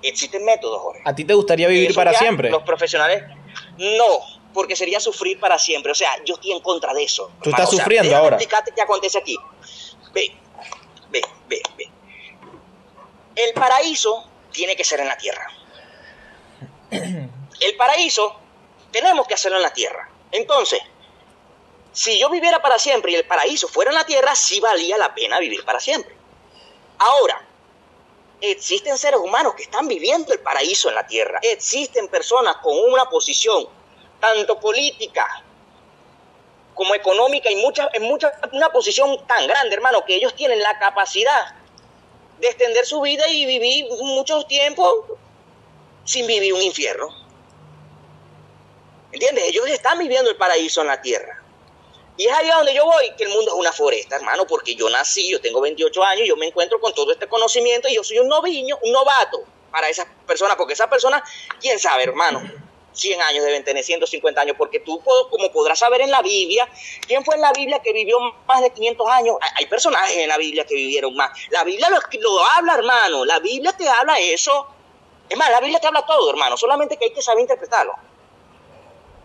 existen métodos, Jorge. ¿A ti te gustaría vivir para siempre? Los profesionales, no, porque sería sufrir para siempre. O sea, yo estoy en contra de eso. Tú estás sufriendo ahora. Explicate qué acontece aquí. Ve, ve, ve, ve. El paraíso tiene que ser en la tierra. El paraíso tenemos que hacerlo en la tierra. Entonces, si yo viviera para siempre y el paraíso fuera en la tierra, sí valía la pena vivir para siempre. Ahora, existen seres humanos que están viviendo el paraíso en la tierra. Existen personas con una posición tanto política como económica y en una posición tan grande, hermano, que ellos tienen la capacidad de extender su vida y vivir mucho tiempo sin vivir un infierno. ¿Entiendes? Ellos están viviendo el paraíso en la tierra. Y es ahí donde yo voy, que el mundo es una foresta, hermano, porque yo nací, yo tengo 28 años, yo me encuentro con todo este conocimiento y yo soy un noviño, un novato para esas personas, porque esas personas, quién sabe, hermano, 100 años, deben tener 150 años, porque tú, como podrás saber en la Biblia, ¿quién fue en la Biblia que vivió más de 500 años? Hay personajes en la Biblia que vivieron más. La Biblia lo, habla, hermano, la Biblia te habla eso. Es más, la Biblia te habla todo, hermano, solamente que hay que saber interpretarlo.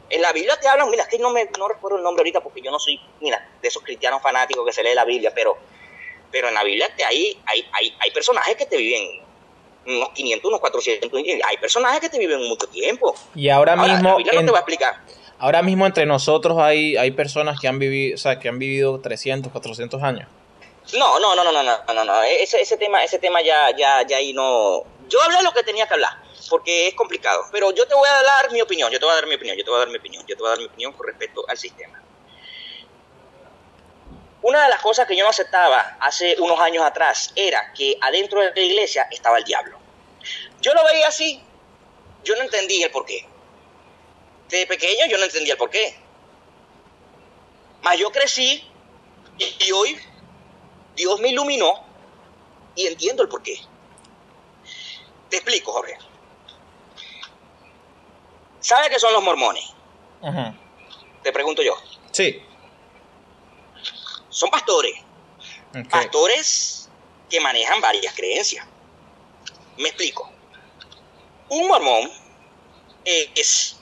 En la Biblia te hablan, mira, es que no, me, no recuerdo el nombre ahorita porque yo no soy, mira, de esos cristianos fanáticos que se lee la Biblia, pero, pero en la Biblia te, hay, hay, hay, hay personajes que te viven unos 500, unos 400. Hay personajes que te viven mucho tiempo. Y ahora, mismo. no te va a explicar. Ahora mismo entre nosotros hay, hay personas que han vivido, o sea, que han vivido 300, 400 años. No, no, no, no, no, no, no, no. Ese, ese tema, ese tema ya, ya, ya ahí no. Yo hablé lo que tenía que hablar, porque es complicado. Pero yo te voy a dar mi opinión, yo te voy a dar mi opinión, yo te voy a dar mi opinión, yo te voy a dar mi opinión con respecto al sistema. Una de las cosas que yo no aceptaba hace unos años atrás era que adentro de la iglesia estaba el diablo. Yo lo veía así, yo no entendía el porqué. De pequeño yo no entendía el porqué. Mas yo crecí y, hoy Dios me iluminó y entiendo el porqué. Te explico, Jorge. ¿Sabe qué son los mormones? Te pregunto yo. Sí son pastores. Pastores que manejan varias creencias. Me explico. Un mormón es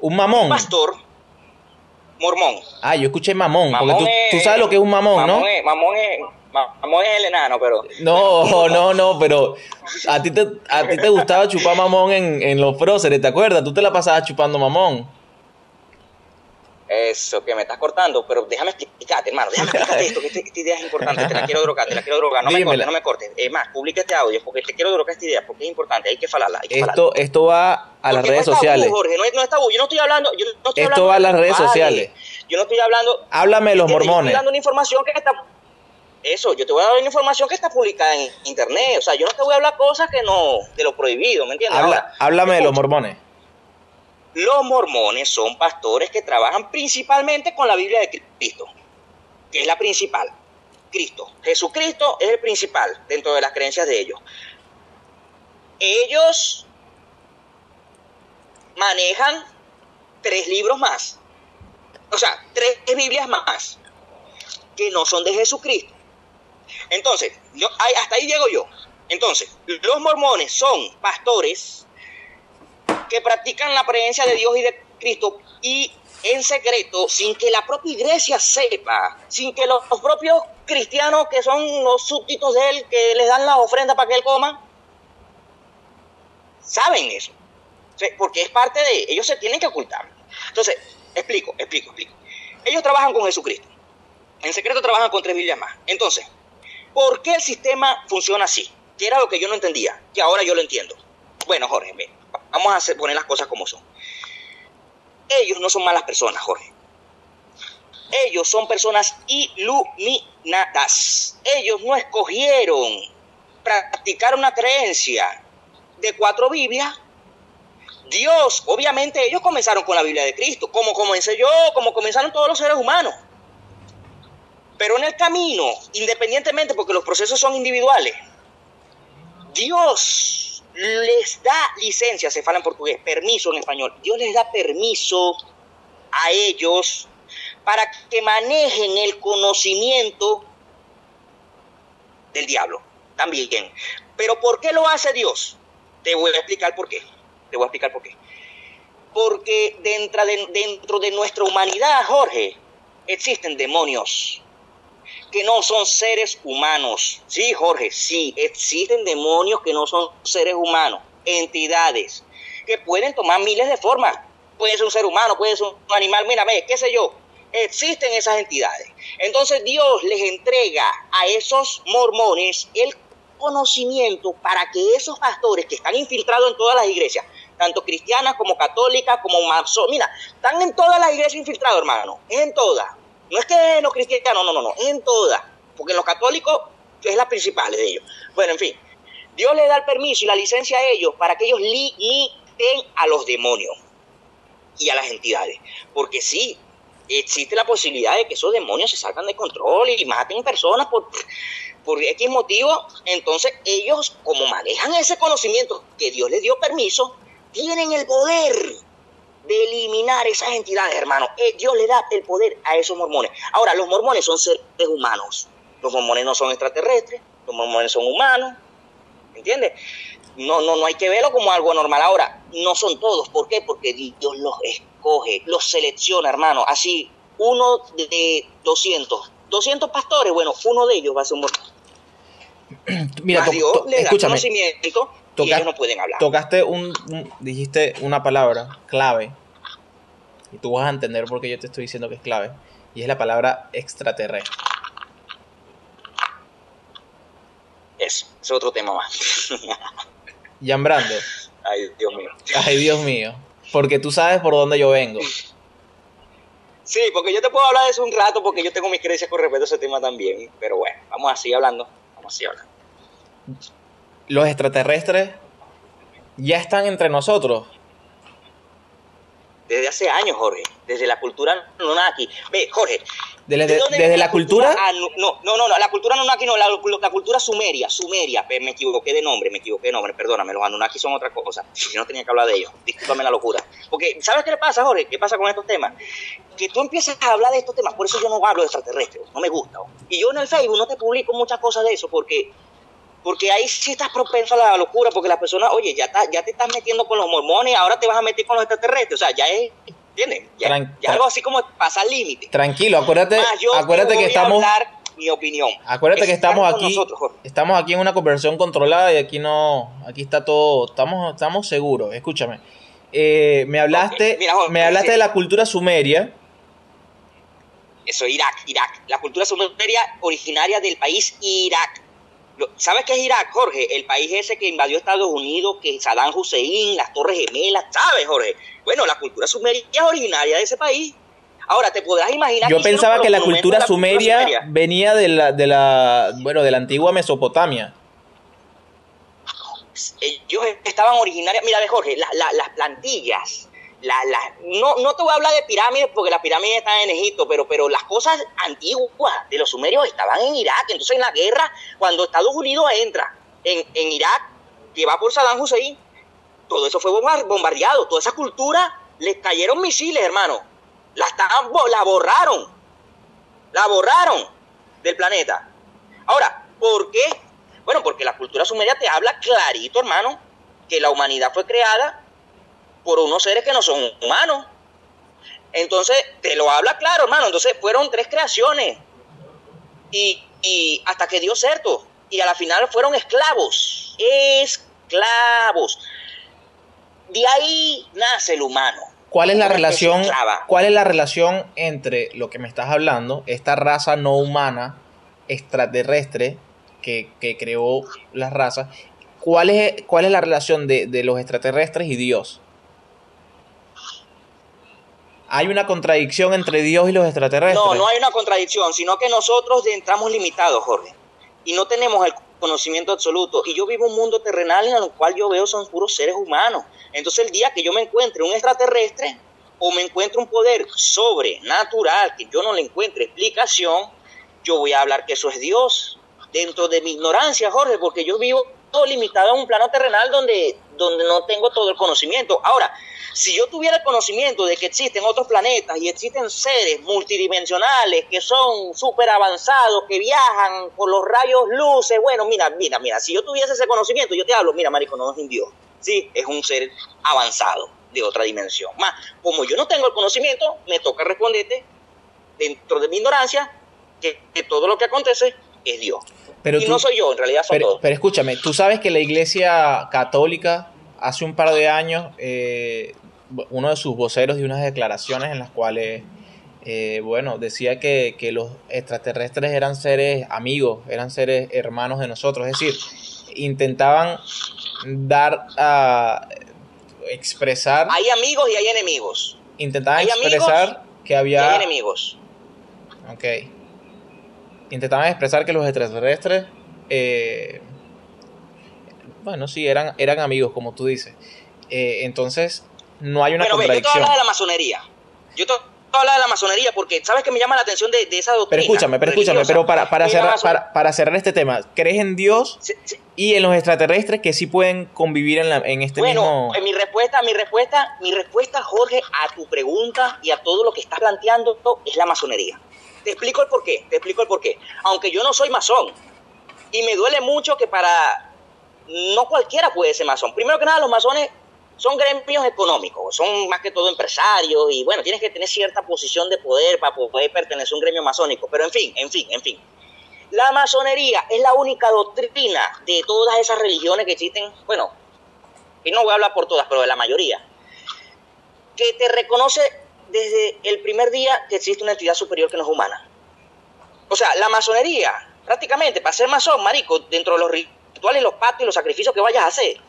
un mamón. pastor mormón. Ah, yo escuché mamón, porque tú, sabes lo que es un mamón, ¿no? mamón es Mamón es el enano, pero. No, no, no, pero a ti te, a ti te gustaba chupar mamón en, en los próceres, ¿te acuerdas? Tú te la pasabas chupando mamón. Eso, que me estás cortando, pero déjame explicarte, hermano, déjame explicarte esto, que este, esta, idea es importante, te la quiero drogar, te la quiero drogar, no me cortes, no me cortes. Es más, publica este audio, porque te quiero drogar esta idea, porque es importante, hay que falarla, hay que esto, esto va a las redes sociales. Jorge, no, no está yo no estoy hablando, yo no estoy esto va a las redes sociales. Yo no estoy hablando... Háblame de los mormones. Estoy dando una información que está eso, yo te voy a dar una información que está publicada en internet. O sea, yo no te voy a hablar cosas que no, de lo prohibido, ¿me entiendes? háblame de los mormones. Los mormones son pastores que trabajan principalmente con la Biblia de Cristo, que es la principal. Cristo. Jesucristo es el principal dentro de las creencias de ellos. Ellos manejan tres libros más. O sea, tres Biblias más que no son de Jesucristo. Entonces, hasta ahí llego yo. Entonces, los mormones son pastores que practican la presencia de Dios y de Cristo y en secreto, sin que la propia iglesia sepa, sin que los, propios cristianos que son los súbditos de él, que les dan la ofrenda para que él coma, saben eso. Porque es parte de ellos, se tienen que ocultar. Entonces, explico, explico, explico. Ellos trabajan con Jesucristo. En secreto trabajan con tres Biblias más. Entonces, ¿Por qué el sistema funciona así? Que era lo que yo no entendía, que ahora yo lo entiendo. Bueno, Jorge, vamos a poner las cosas como son. Ellos no son malas personas, Jorge. Ellos son personas iluminadas. Ellos no escogieron practicar una creencia de cuatro Biblias. Dios, obviamente ellos comenzaron con la Biblia de Cristo, como comencé yo, como comenzaron todos los seres humanos. Pero en el camino, independientemente, porque los procesos son individuales, Dios les da licencia, se fala en portugués, permiso en español, Dios les da permiso a ellos para que manejen el conocimiento del diablo también. Pero ¿por qué lo hace Dios? Te voy a explicar por qué. Te voy a explicar por qué. Porque dentro de, dentro de nuestra humanidad, Jorge, existen demonios que no son seres humanos. Sí, Jorge, sí, existen demonios que no son seres humanos, entidades que pueden tomar miles de formas. Puede ser un ser humano, puede ser un animal, mira, ve, qué sé yo. Existen esas entidades. Entonces Dios les entrega a esos mormones el conocimiento para que esos pastores que están infiltrados en todas las iglesias, tanto cristianas como católicas, como masones, mira, están en todas las iglesias infiltrados, hermano, en todas no es que los cristianos, no, no, no, en todas. Porque en los católicos es la principal de ellos. Bueno, en fin. Dios le da el permiso y la licencia a ellos para que ellos limiten a los demonios y a las entidades. Porque sí, existe la posibilidad de que esos demonios se salgan de control y maten personas por, por X motivo. Entonces ellos, como manejan ese conocimiento que Dios les dio permiso, tienen el poder de eliminar esas entidades, hermano. Dios le da el poder a esos mormones. Ahora, los mormones son seres humanos. Los mormones no son extraterrestres, los mormones son humanos. ¿Entiendes? No, no, no hay que verlo como algo normal. Ahora, no son todos. ¿Por qué? Porque Dios los escoge, los selecciona, hermano. Así, uno de 200, 200 pastores, bueno, uno de ellos va a ser un mormón. Mira, Dios le da conocimiento no pueden hablar. Tocaste un, dijiste una palabra clave, y tú vas a entender por qué yo te estoy diciendo que es clave, y es la palabra extraterrestre. Eso, es otro tema más. Jan. Ay, Dios mío. Ay, Dios mío. Porque tú sabes por dónde yo vengo. Sí, porque yo te puedo hablar de eso un rato porque yo tengo mis creencias con respecto a ese tema también. Pero bueno, vamos a seguir hablando. Vamos a seguir hablando los extraterrestres ya están entre nosotros. desde hace años, Jorge, desde la cultura Anunnaki. Ve, Jorge. ¿Desde, desde la cultura? no, no, no, la cultura Anunnaki no, la, la, cultura sumeria, sumeria, me equivoqué de nombre, me equivoqué de nombre, perdóname, los Anunnaki son otra cosa, yo no tenía que hablar de ellos, discúlpame la locura. Porque, ¿sabes qué le pasa, Jorge? ¿Qué pasa con estos temas? Que tú empiezas a hablar de estos temas, por eso yo no hablo de extraterrestres, no me gusta. Y yo en el Facebook no te publico muchas cosas de eso, porque porque ahí sí estás propenso a la locura, porque la persona, oye, ya, ya te estás metiendo con los mormones, ahora te vas a meter con los extraterrestres, o sea, ya es, ¿entiendes? Ya, algo así como pasa al límite. Tranquilo, acuérdate, acuérdate que estamos... mi opinión. Acuérdate que estamos aquí, estamos aquí en una conversación controlada y aquí no, aquí está todo, estamos, estamos seguros. Escúchame, eh, me hablaste, me hablaste de la cultura sumeria. Eso, Irak, Irak. La cultura sumeria originaria del país Irak. ¿Sabes qué es Irak, Jorge? El país ese que invadió Estados Unidos, que Saddam Hussein, las Torres Gemelas, ¿sabes, Jorge? Bueno, la cultura sumeria es originaria de ese país. Ahora, te podrás imaginar... Yo pensaba que la cultura, sumeria venía de la, de la, bueno, de la antigua Mesopotamia. Ellos estaban originarios... Mira, Jorge, las plantillas la, no, no te voy a hablar de pirámides porque las pirámides están en Egipto, pero, pero las cosas antiguas de los sumerios estaban en Irak. Entonces en la guerra, cuando Estados Unidos entra en, en Irak, que va por Saddam Hussein, todo eso fue bombardeado, toda esa cultura les cayeron misiles, hermano. La, la borraron, la borraron del planeta. Ahora, ¿por qué? Bueno, porque la cultura sumeria te habla clarito, hermano, que la humanidad fue creada por unos seres que no son humanos. Entonces, te lo habla claro, hermano. Entonces, fueron tres creaciones. Y, y hasta que dio cierto. Y a la final fueron esclavos. Esclavos. De ahí nace el humano. ¿Cuál es la relación? ¿Cuál es la relación entre lo que me estás hablando, esta raza no humana extraterrestre que, que creó las razas? ¿Cuál es, cuál es la relación de, de los extraterrestres y Dios? Hay una contradicción entre Dios y los extraterrestres. No, no hay una contradicción, sino que nosotros entramos limitados, Jorge, y no tenemos el conocimiento absoluto. Y yo vivo un mundo terrenal en el cual yo veo son puros seres humanos. Entonces el día que yo me encuentre un extraterrestre o me encuentre un poder sobrenatural que yo no le encuentre explicación, yo voy a hablar que eso es Dios. Dentro de mi ignorancia, Jorge, porque yo vivo todo limitado a un plano terrenal donde, donde no tengo todo el conocimiento. Ahora, si yo tuviera el conocimiento de que existen otros planetas y existen seres multidimensionales que son súper avanzados, que viajan por los rayos luces, bueno, mira, mira, mira, si yo tuviese ese conocimiento, yo te hablo, mira, marico, no es un Dios, sí, es un ser avanzado de otra dimensión. Más, como yo no tengo el conocimiento, me toca responderte dentro de mi ignorancia que, todo lo que acontece es Dios. Pero y no soy yo, en realidad son pero, Pero escúchame, tú sabes que la iglesia católica hace un par de años eh, uno de sus voceros dio unas declaraciones en las cuales, eh, bueno, decía que, los extraterrestres eran seres amigos, eran seres hermanos de nosotros, es decir, intentaban dar a expresar... Hay amigos y hay enemigos. Intentaban expresar que había... hay enemigos. Ok. Intentaban expresar que los extraterrestres... Eh, bueno, sí, eran, eran amigos, como tú dices. Eh, entonces, no hay una Pero contradicción. yo te hablar de la masonería. Yo te hablar de la masonería porque sabes que me llama la atención de, esa doctrina. Pero escúchame, pero escúchame, pero para, para, cerrar, para, cerrar este tema, ¿crees en Dios y en los extraterrestres que sí pueden convivir en, la, en este mismo... Bueno, mi respuesta, mi respuesta, mi respuesta, Jorge, a tu pregunta y a todo lo que estás planteando es la masonería. Te explico el porqué, te explico el porqué. Aunque yo no soy masón y me duele mucho que para... No cualquiera puede ser masón. Primero que nada, los masones son gremios económicos, son más que todo empresarios y bueno, tienes que tener cierta posición de poder para poder pertenecer a un gremio masónico. Pero en fin, en fin, en fin. La masonería es la única doctrina de todas esas religiones que existen, bueno, y no voy a hablar por todas, pero de la mayoría, que te reconoce desde el primer día que existe una entidad superior que no es humana. O sea, la masonería, prácticamente, para ser masón, marico, dentro de los rituales, los pactos y los sacrificios que vayas a hacer,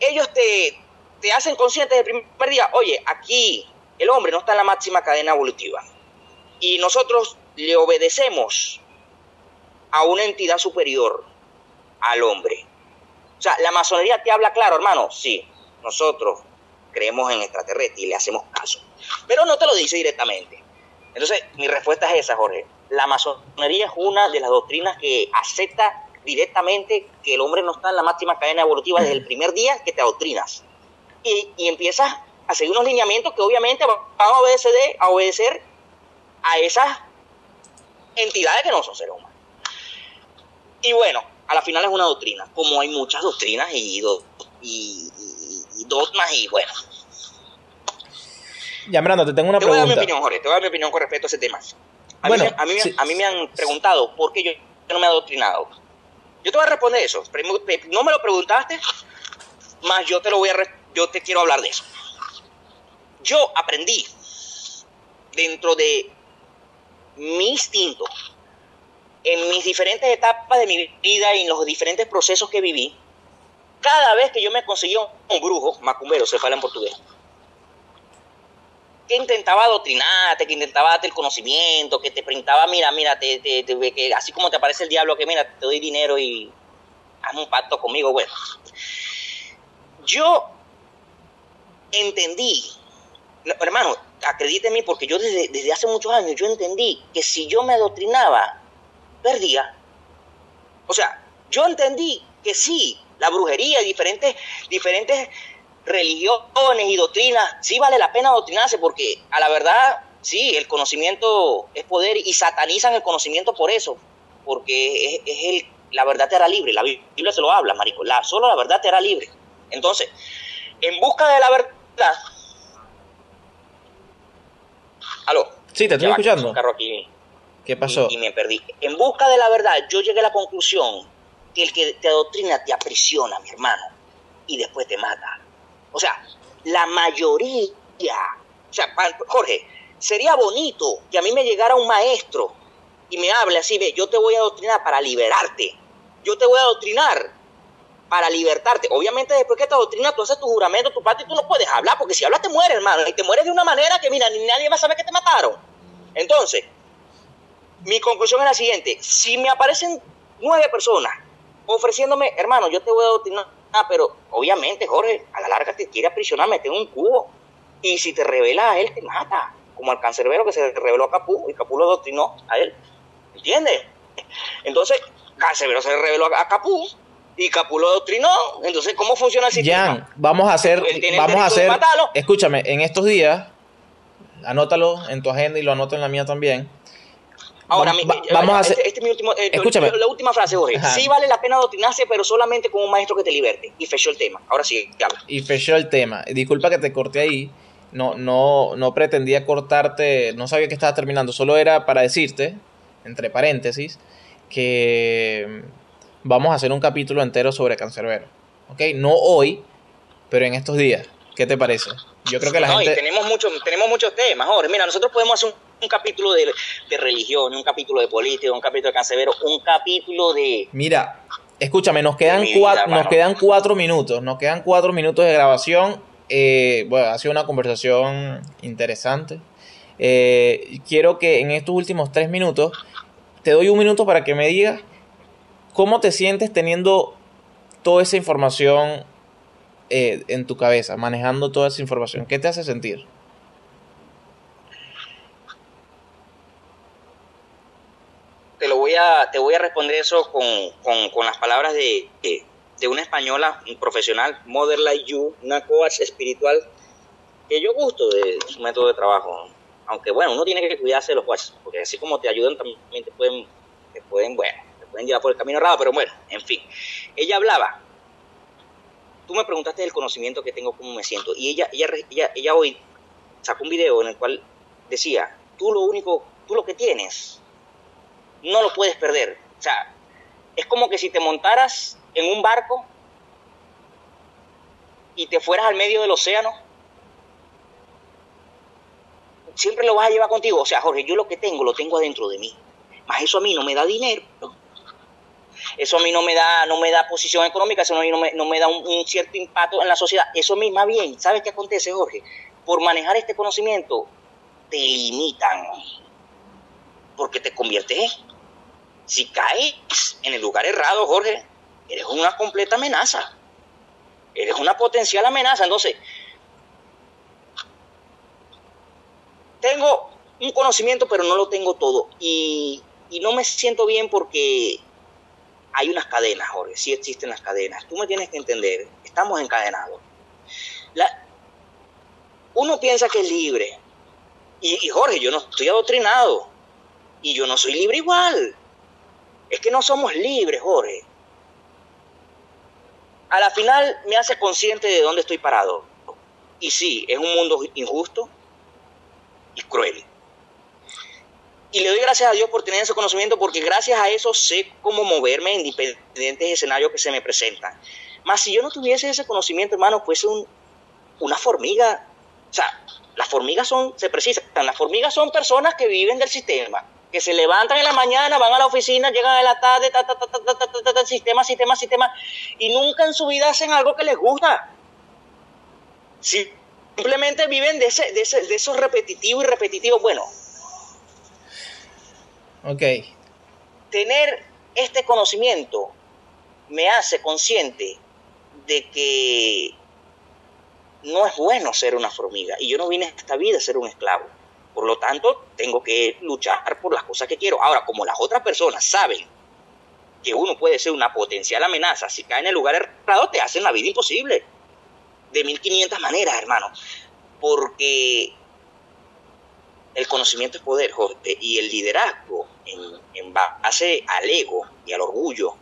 ellos te, te hacen consciente desde el primer día, oye, aquí el hombre no está en la máxima cadena evolutiva. Y nosotros le obedecemos a una entidad superior al hombre. O sea, la masonería te habla claro, hermano, sí, nosotros creemos en extraterrestres y le hacemos caso. Pero no te lo dice directamente. Entonces, mi respuesta es esa, Jorge. La masonería es una de las doctrinas que acepta directamente que el hombre no está en la máxima cadena evolutiva desde el primer día que te adoctrinas. Y, y empiezas a seguir unos lineamientos que obviamente van a obedecer, a obedecer a esas entidades que no son seres humanos. Y bueno, a la final es una doctrina, como hay muchas doctrinas y, y, dogmas y bueno. Ya, Miranda, te tengo una te pregunta. Voy a dar mi opinión, Jorge, te voy a dar mi opinión con respecto a ese tema. A, mí, a, mí, a mí me han preguntado por qué yo no me he adoctrinado. Yo te voy a responder eso. No me lo preguntaste, más yo te lo voy a yo te quiero hablar de eso. Yo aprendí dentro de mi instinto, en mis diferentes etapas de mi vida y en los diferentes procesos que viví, cada vez que yo me conseguía un brujo, macumbero, se fala en portugués, que intentaba adoctrinarte, que intentaba darte el conocimiento, que te printaba, mira, mira, te, así como te aparece el diablo, que mira, te doy dinero y haz un pacto conmigo, bueno. Yo entendí, hermano, mí, porque yo desde, desde hace muchos años, yo entendí que si yo me adoctrinaba, perdía. O sea, yo entendí que sí, la brujería y diferentes, diferentes religiones y doctrinas, sí vale la pena adoctrinarse porque a la verdad, sí, el conocimiento es poder y satanizan el conocimiento por eso, porque es, el, la verdad te hará libre, la Biblia se lo habla, marico, la, solo la verdad te hará libre. Entonces, en busca de la verdad... Aló. Sí, te estoy escuchando. Aquí. ¿Qué pasó? Y, me perdí. En busca de la verdad, yo llegué a la conclusión que el que te adoctrina te aprisiona, mi hermano, y después te mata. O sea, la mayoría, o sea, Jorge, sería bonito que a mí me llegara un maestro y me hable así, ve, yo te voy a adoctrinar para liberarte, yo te voy a adoctrinar para libertarte. Obviamente después que te adoctrinas, tú haces tu juramento, tu parte y tú no puedes hablar, porque si hablas te mueres, hermano, y te mueres de una manera que, mira, ni nadie va a saber que te mataron. Entonces, mi conclusión es la siguiente, si me aparecen nueve personas ofreciéndome, hermano, yo te voy a adoctrinar Ah, pero obviamente, Jorge, a la larga te quiere aprisionar, meter un cubo. Y si te revela a él, te mata. Como al cancerbero que se reveló a Capú y Capú lo doctrinó a él. ¿Entiendes? Entonces, cancerbero se reveló a Capú y Capú lo doctrinó. Entonces, ¿cómo funciona el sistema? Jan, vamos a hacer, vamos a hacer, escúchame, en estos días, anótalo en tu agenda y lo anoto en la mía también Ahora, vamos a hacer... este, este es mi último, eh, Escúchame. La última frase, Jorge. Sí vale la pena adoctrinarse, pero solamente con un maestro que te liberte. Y fechó el tema. Ahora sí, habla. Y fechó el tema. Disculpa que te corté ahí. No, no, no pretendía cortarte, no sabía que estaba terminando. Solo era para decirte, entre paréntesis, que vamos a hacer un capítulo entero sobre Cancerbero. ¿Ok? No hoy, pero en estos días. ¿Qué te parece? Yo creo que la gente... tenemos, muchos tenemos muchos temas, Jorge. Mira, nosotros podemos hacer un un capítulo de, religión, un capítulo de política, un capítulo de cancerbero, un capítulo de... Mira, escúchame, nos quedan, cuatro, nos quedan cuatro minutos, nos quedan cuatro minutos de grabación. Eh, bueno, ha sido una conversación interesante. Eh, quiero que en estos últimos tres minutos te doy un minuto para que me digas cómo te sientes teniendo toda esa información eh, en tu cabeza, manejando toda esa información. ¿Qué te hace sentir? Te lo voy a, te voy a responder eso con, las palabras de, de, una española, un profesional, Mother Like You, una coach espiritual, que yo gusto de su método de trabajo. Aunque bueno, uno tiene que cuidarse de los coaches, porque así como te ayudan, también te pueden, te pueden, bueno, te pueden llevar por el camino errado, pero bueno, en fin. Ella hablaba, tú me preguntaste del conocimiento que tengo, cómo me siento, y ella, ella, ella, ella hoy sacó un video en el cual decía, tú lo único, tú lo que tienes no lo puedes perder. O sea, es como que si te montaras en un barco y te fueras al medio del océano, siempre lo vas a llevar contigo. O sea, Jorge, yo lo que tengo lo tengo adentro de mí. Más eso a mí no me da dinero. Eso a mí no me da, no me da posición económica, eso a mí no me, no me da un, cierto impacto en la sociedad. Eso a mí, más bien, ¿sabes qué acontece, Jorge? Por manejar este conocimiento, te limitan. Porque te conviertes si caes en el lugar errado, Jorge, eres una completa amenaza. Eres una potencial amenaza. Entonces, tengo un conocimiento, pero no lo tengo todo. Y, no me siento bien porque hay unas cadenas, Jorge, sí existen las cadenas. Tú me tienes que entender, estamos encadenados. Uno piensa que es libre. Y, Jorge, yo no estoy adoctrinado. Y yo no soy libre igual. Es que no somos libres, Jorge. A la final me hace consciente de dónde estoy parado. Y sí, es un mundo injusto y cruel. Y le doy gracias a Dios por tener ese conocimiento porque gracias a eso sé cómo moverme en diferentes escenarios que se me presentan. Más si yo no tuviese ese conocimiento, hermano, pues un, una formiga. O sea, las formigas son, se precisan, las formigas son personas que viven del sistema, que se levantan en la mañana, van a la oficina, llegan a la tarde, ta, ta, ta, sistema, sistema, sistema, y nunca en su vida hacen algo que les gusta. Simplemente viven de, ese, de, ese, de esos repetitivos y repetitivos. Bueno, Ok. Tener este conocimiento me hace consciente de que no es bueno ser una hormiga y yo no vine a esta vida a ser un esclavo. Por lo tanto, tengo que luchar por las cosas que quiero. Ahora, como las otras personas saben que uno puede ser una potencial amenaza, si cae en el lugar errado, te hacen la vida imposible. De 1500 maneras, hermano. Porque el conocimiento es poder, Jorge, y el liderazgo en, base al ego y al orgullo.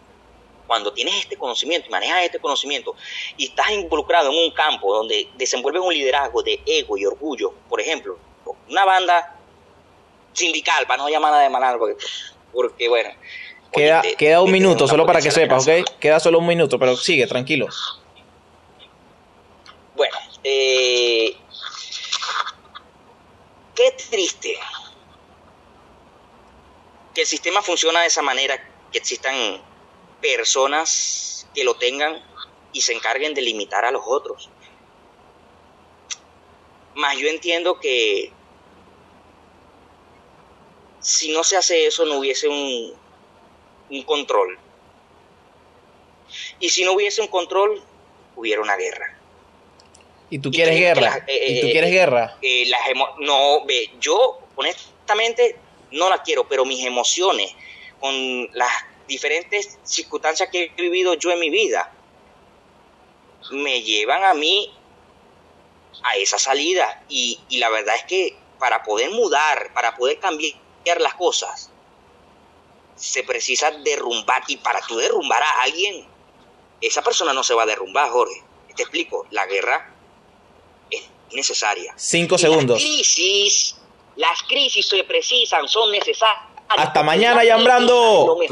Cuando tienes este conocimiento y manejas este conocimiento y estás involucrado en un campo donde desenvuelves un liderazgo de ego y orgullo, por ejemplo, una banda sindical, para no llamar nada de mal porque, porque bueno. Queda, queda un minuto, solo para que sepas, ¿ok? Queda solo un minuto, pero sigue, tranquilo. Bueno, eh, qué triste que el sistema funciona de esa manera, que existan personas que lo tengan y se encarguen de limitar a los otros. Más yo entiendo que si no se hace eso no hubiese un, un control. Y si no hubiese un control, hubiera una guerra. ¿Y tú quieres guerra? ¿Y tú eh, quieres guerra? Eh, las no, ve, yo honestamente no la quiero, pero mis emociones con las diferentes circunstancias que he vivido yo en mi vida me llevan a mí a esa salida y, y la verdad es que para poder mudar, para poder cambiar las cosas, se precisa derrumbar y para tú derrumbar a alguien, esa persona no se va a derrumbar, Jorge. Te explico, la guerra necesaria. Cinco segundos. Las crisis, las crisis se precisan, son necesarias. Hasta mañana, Yambrando.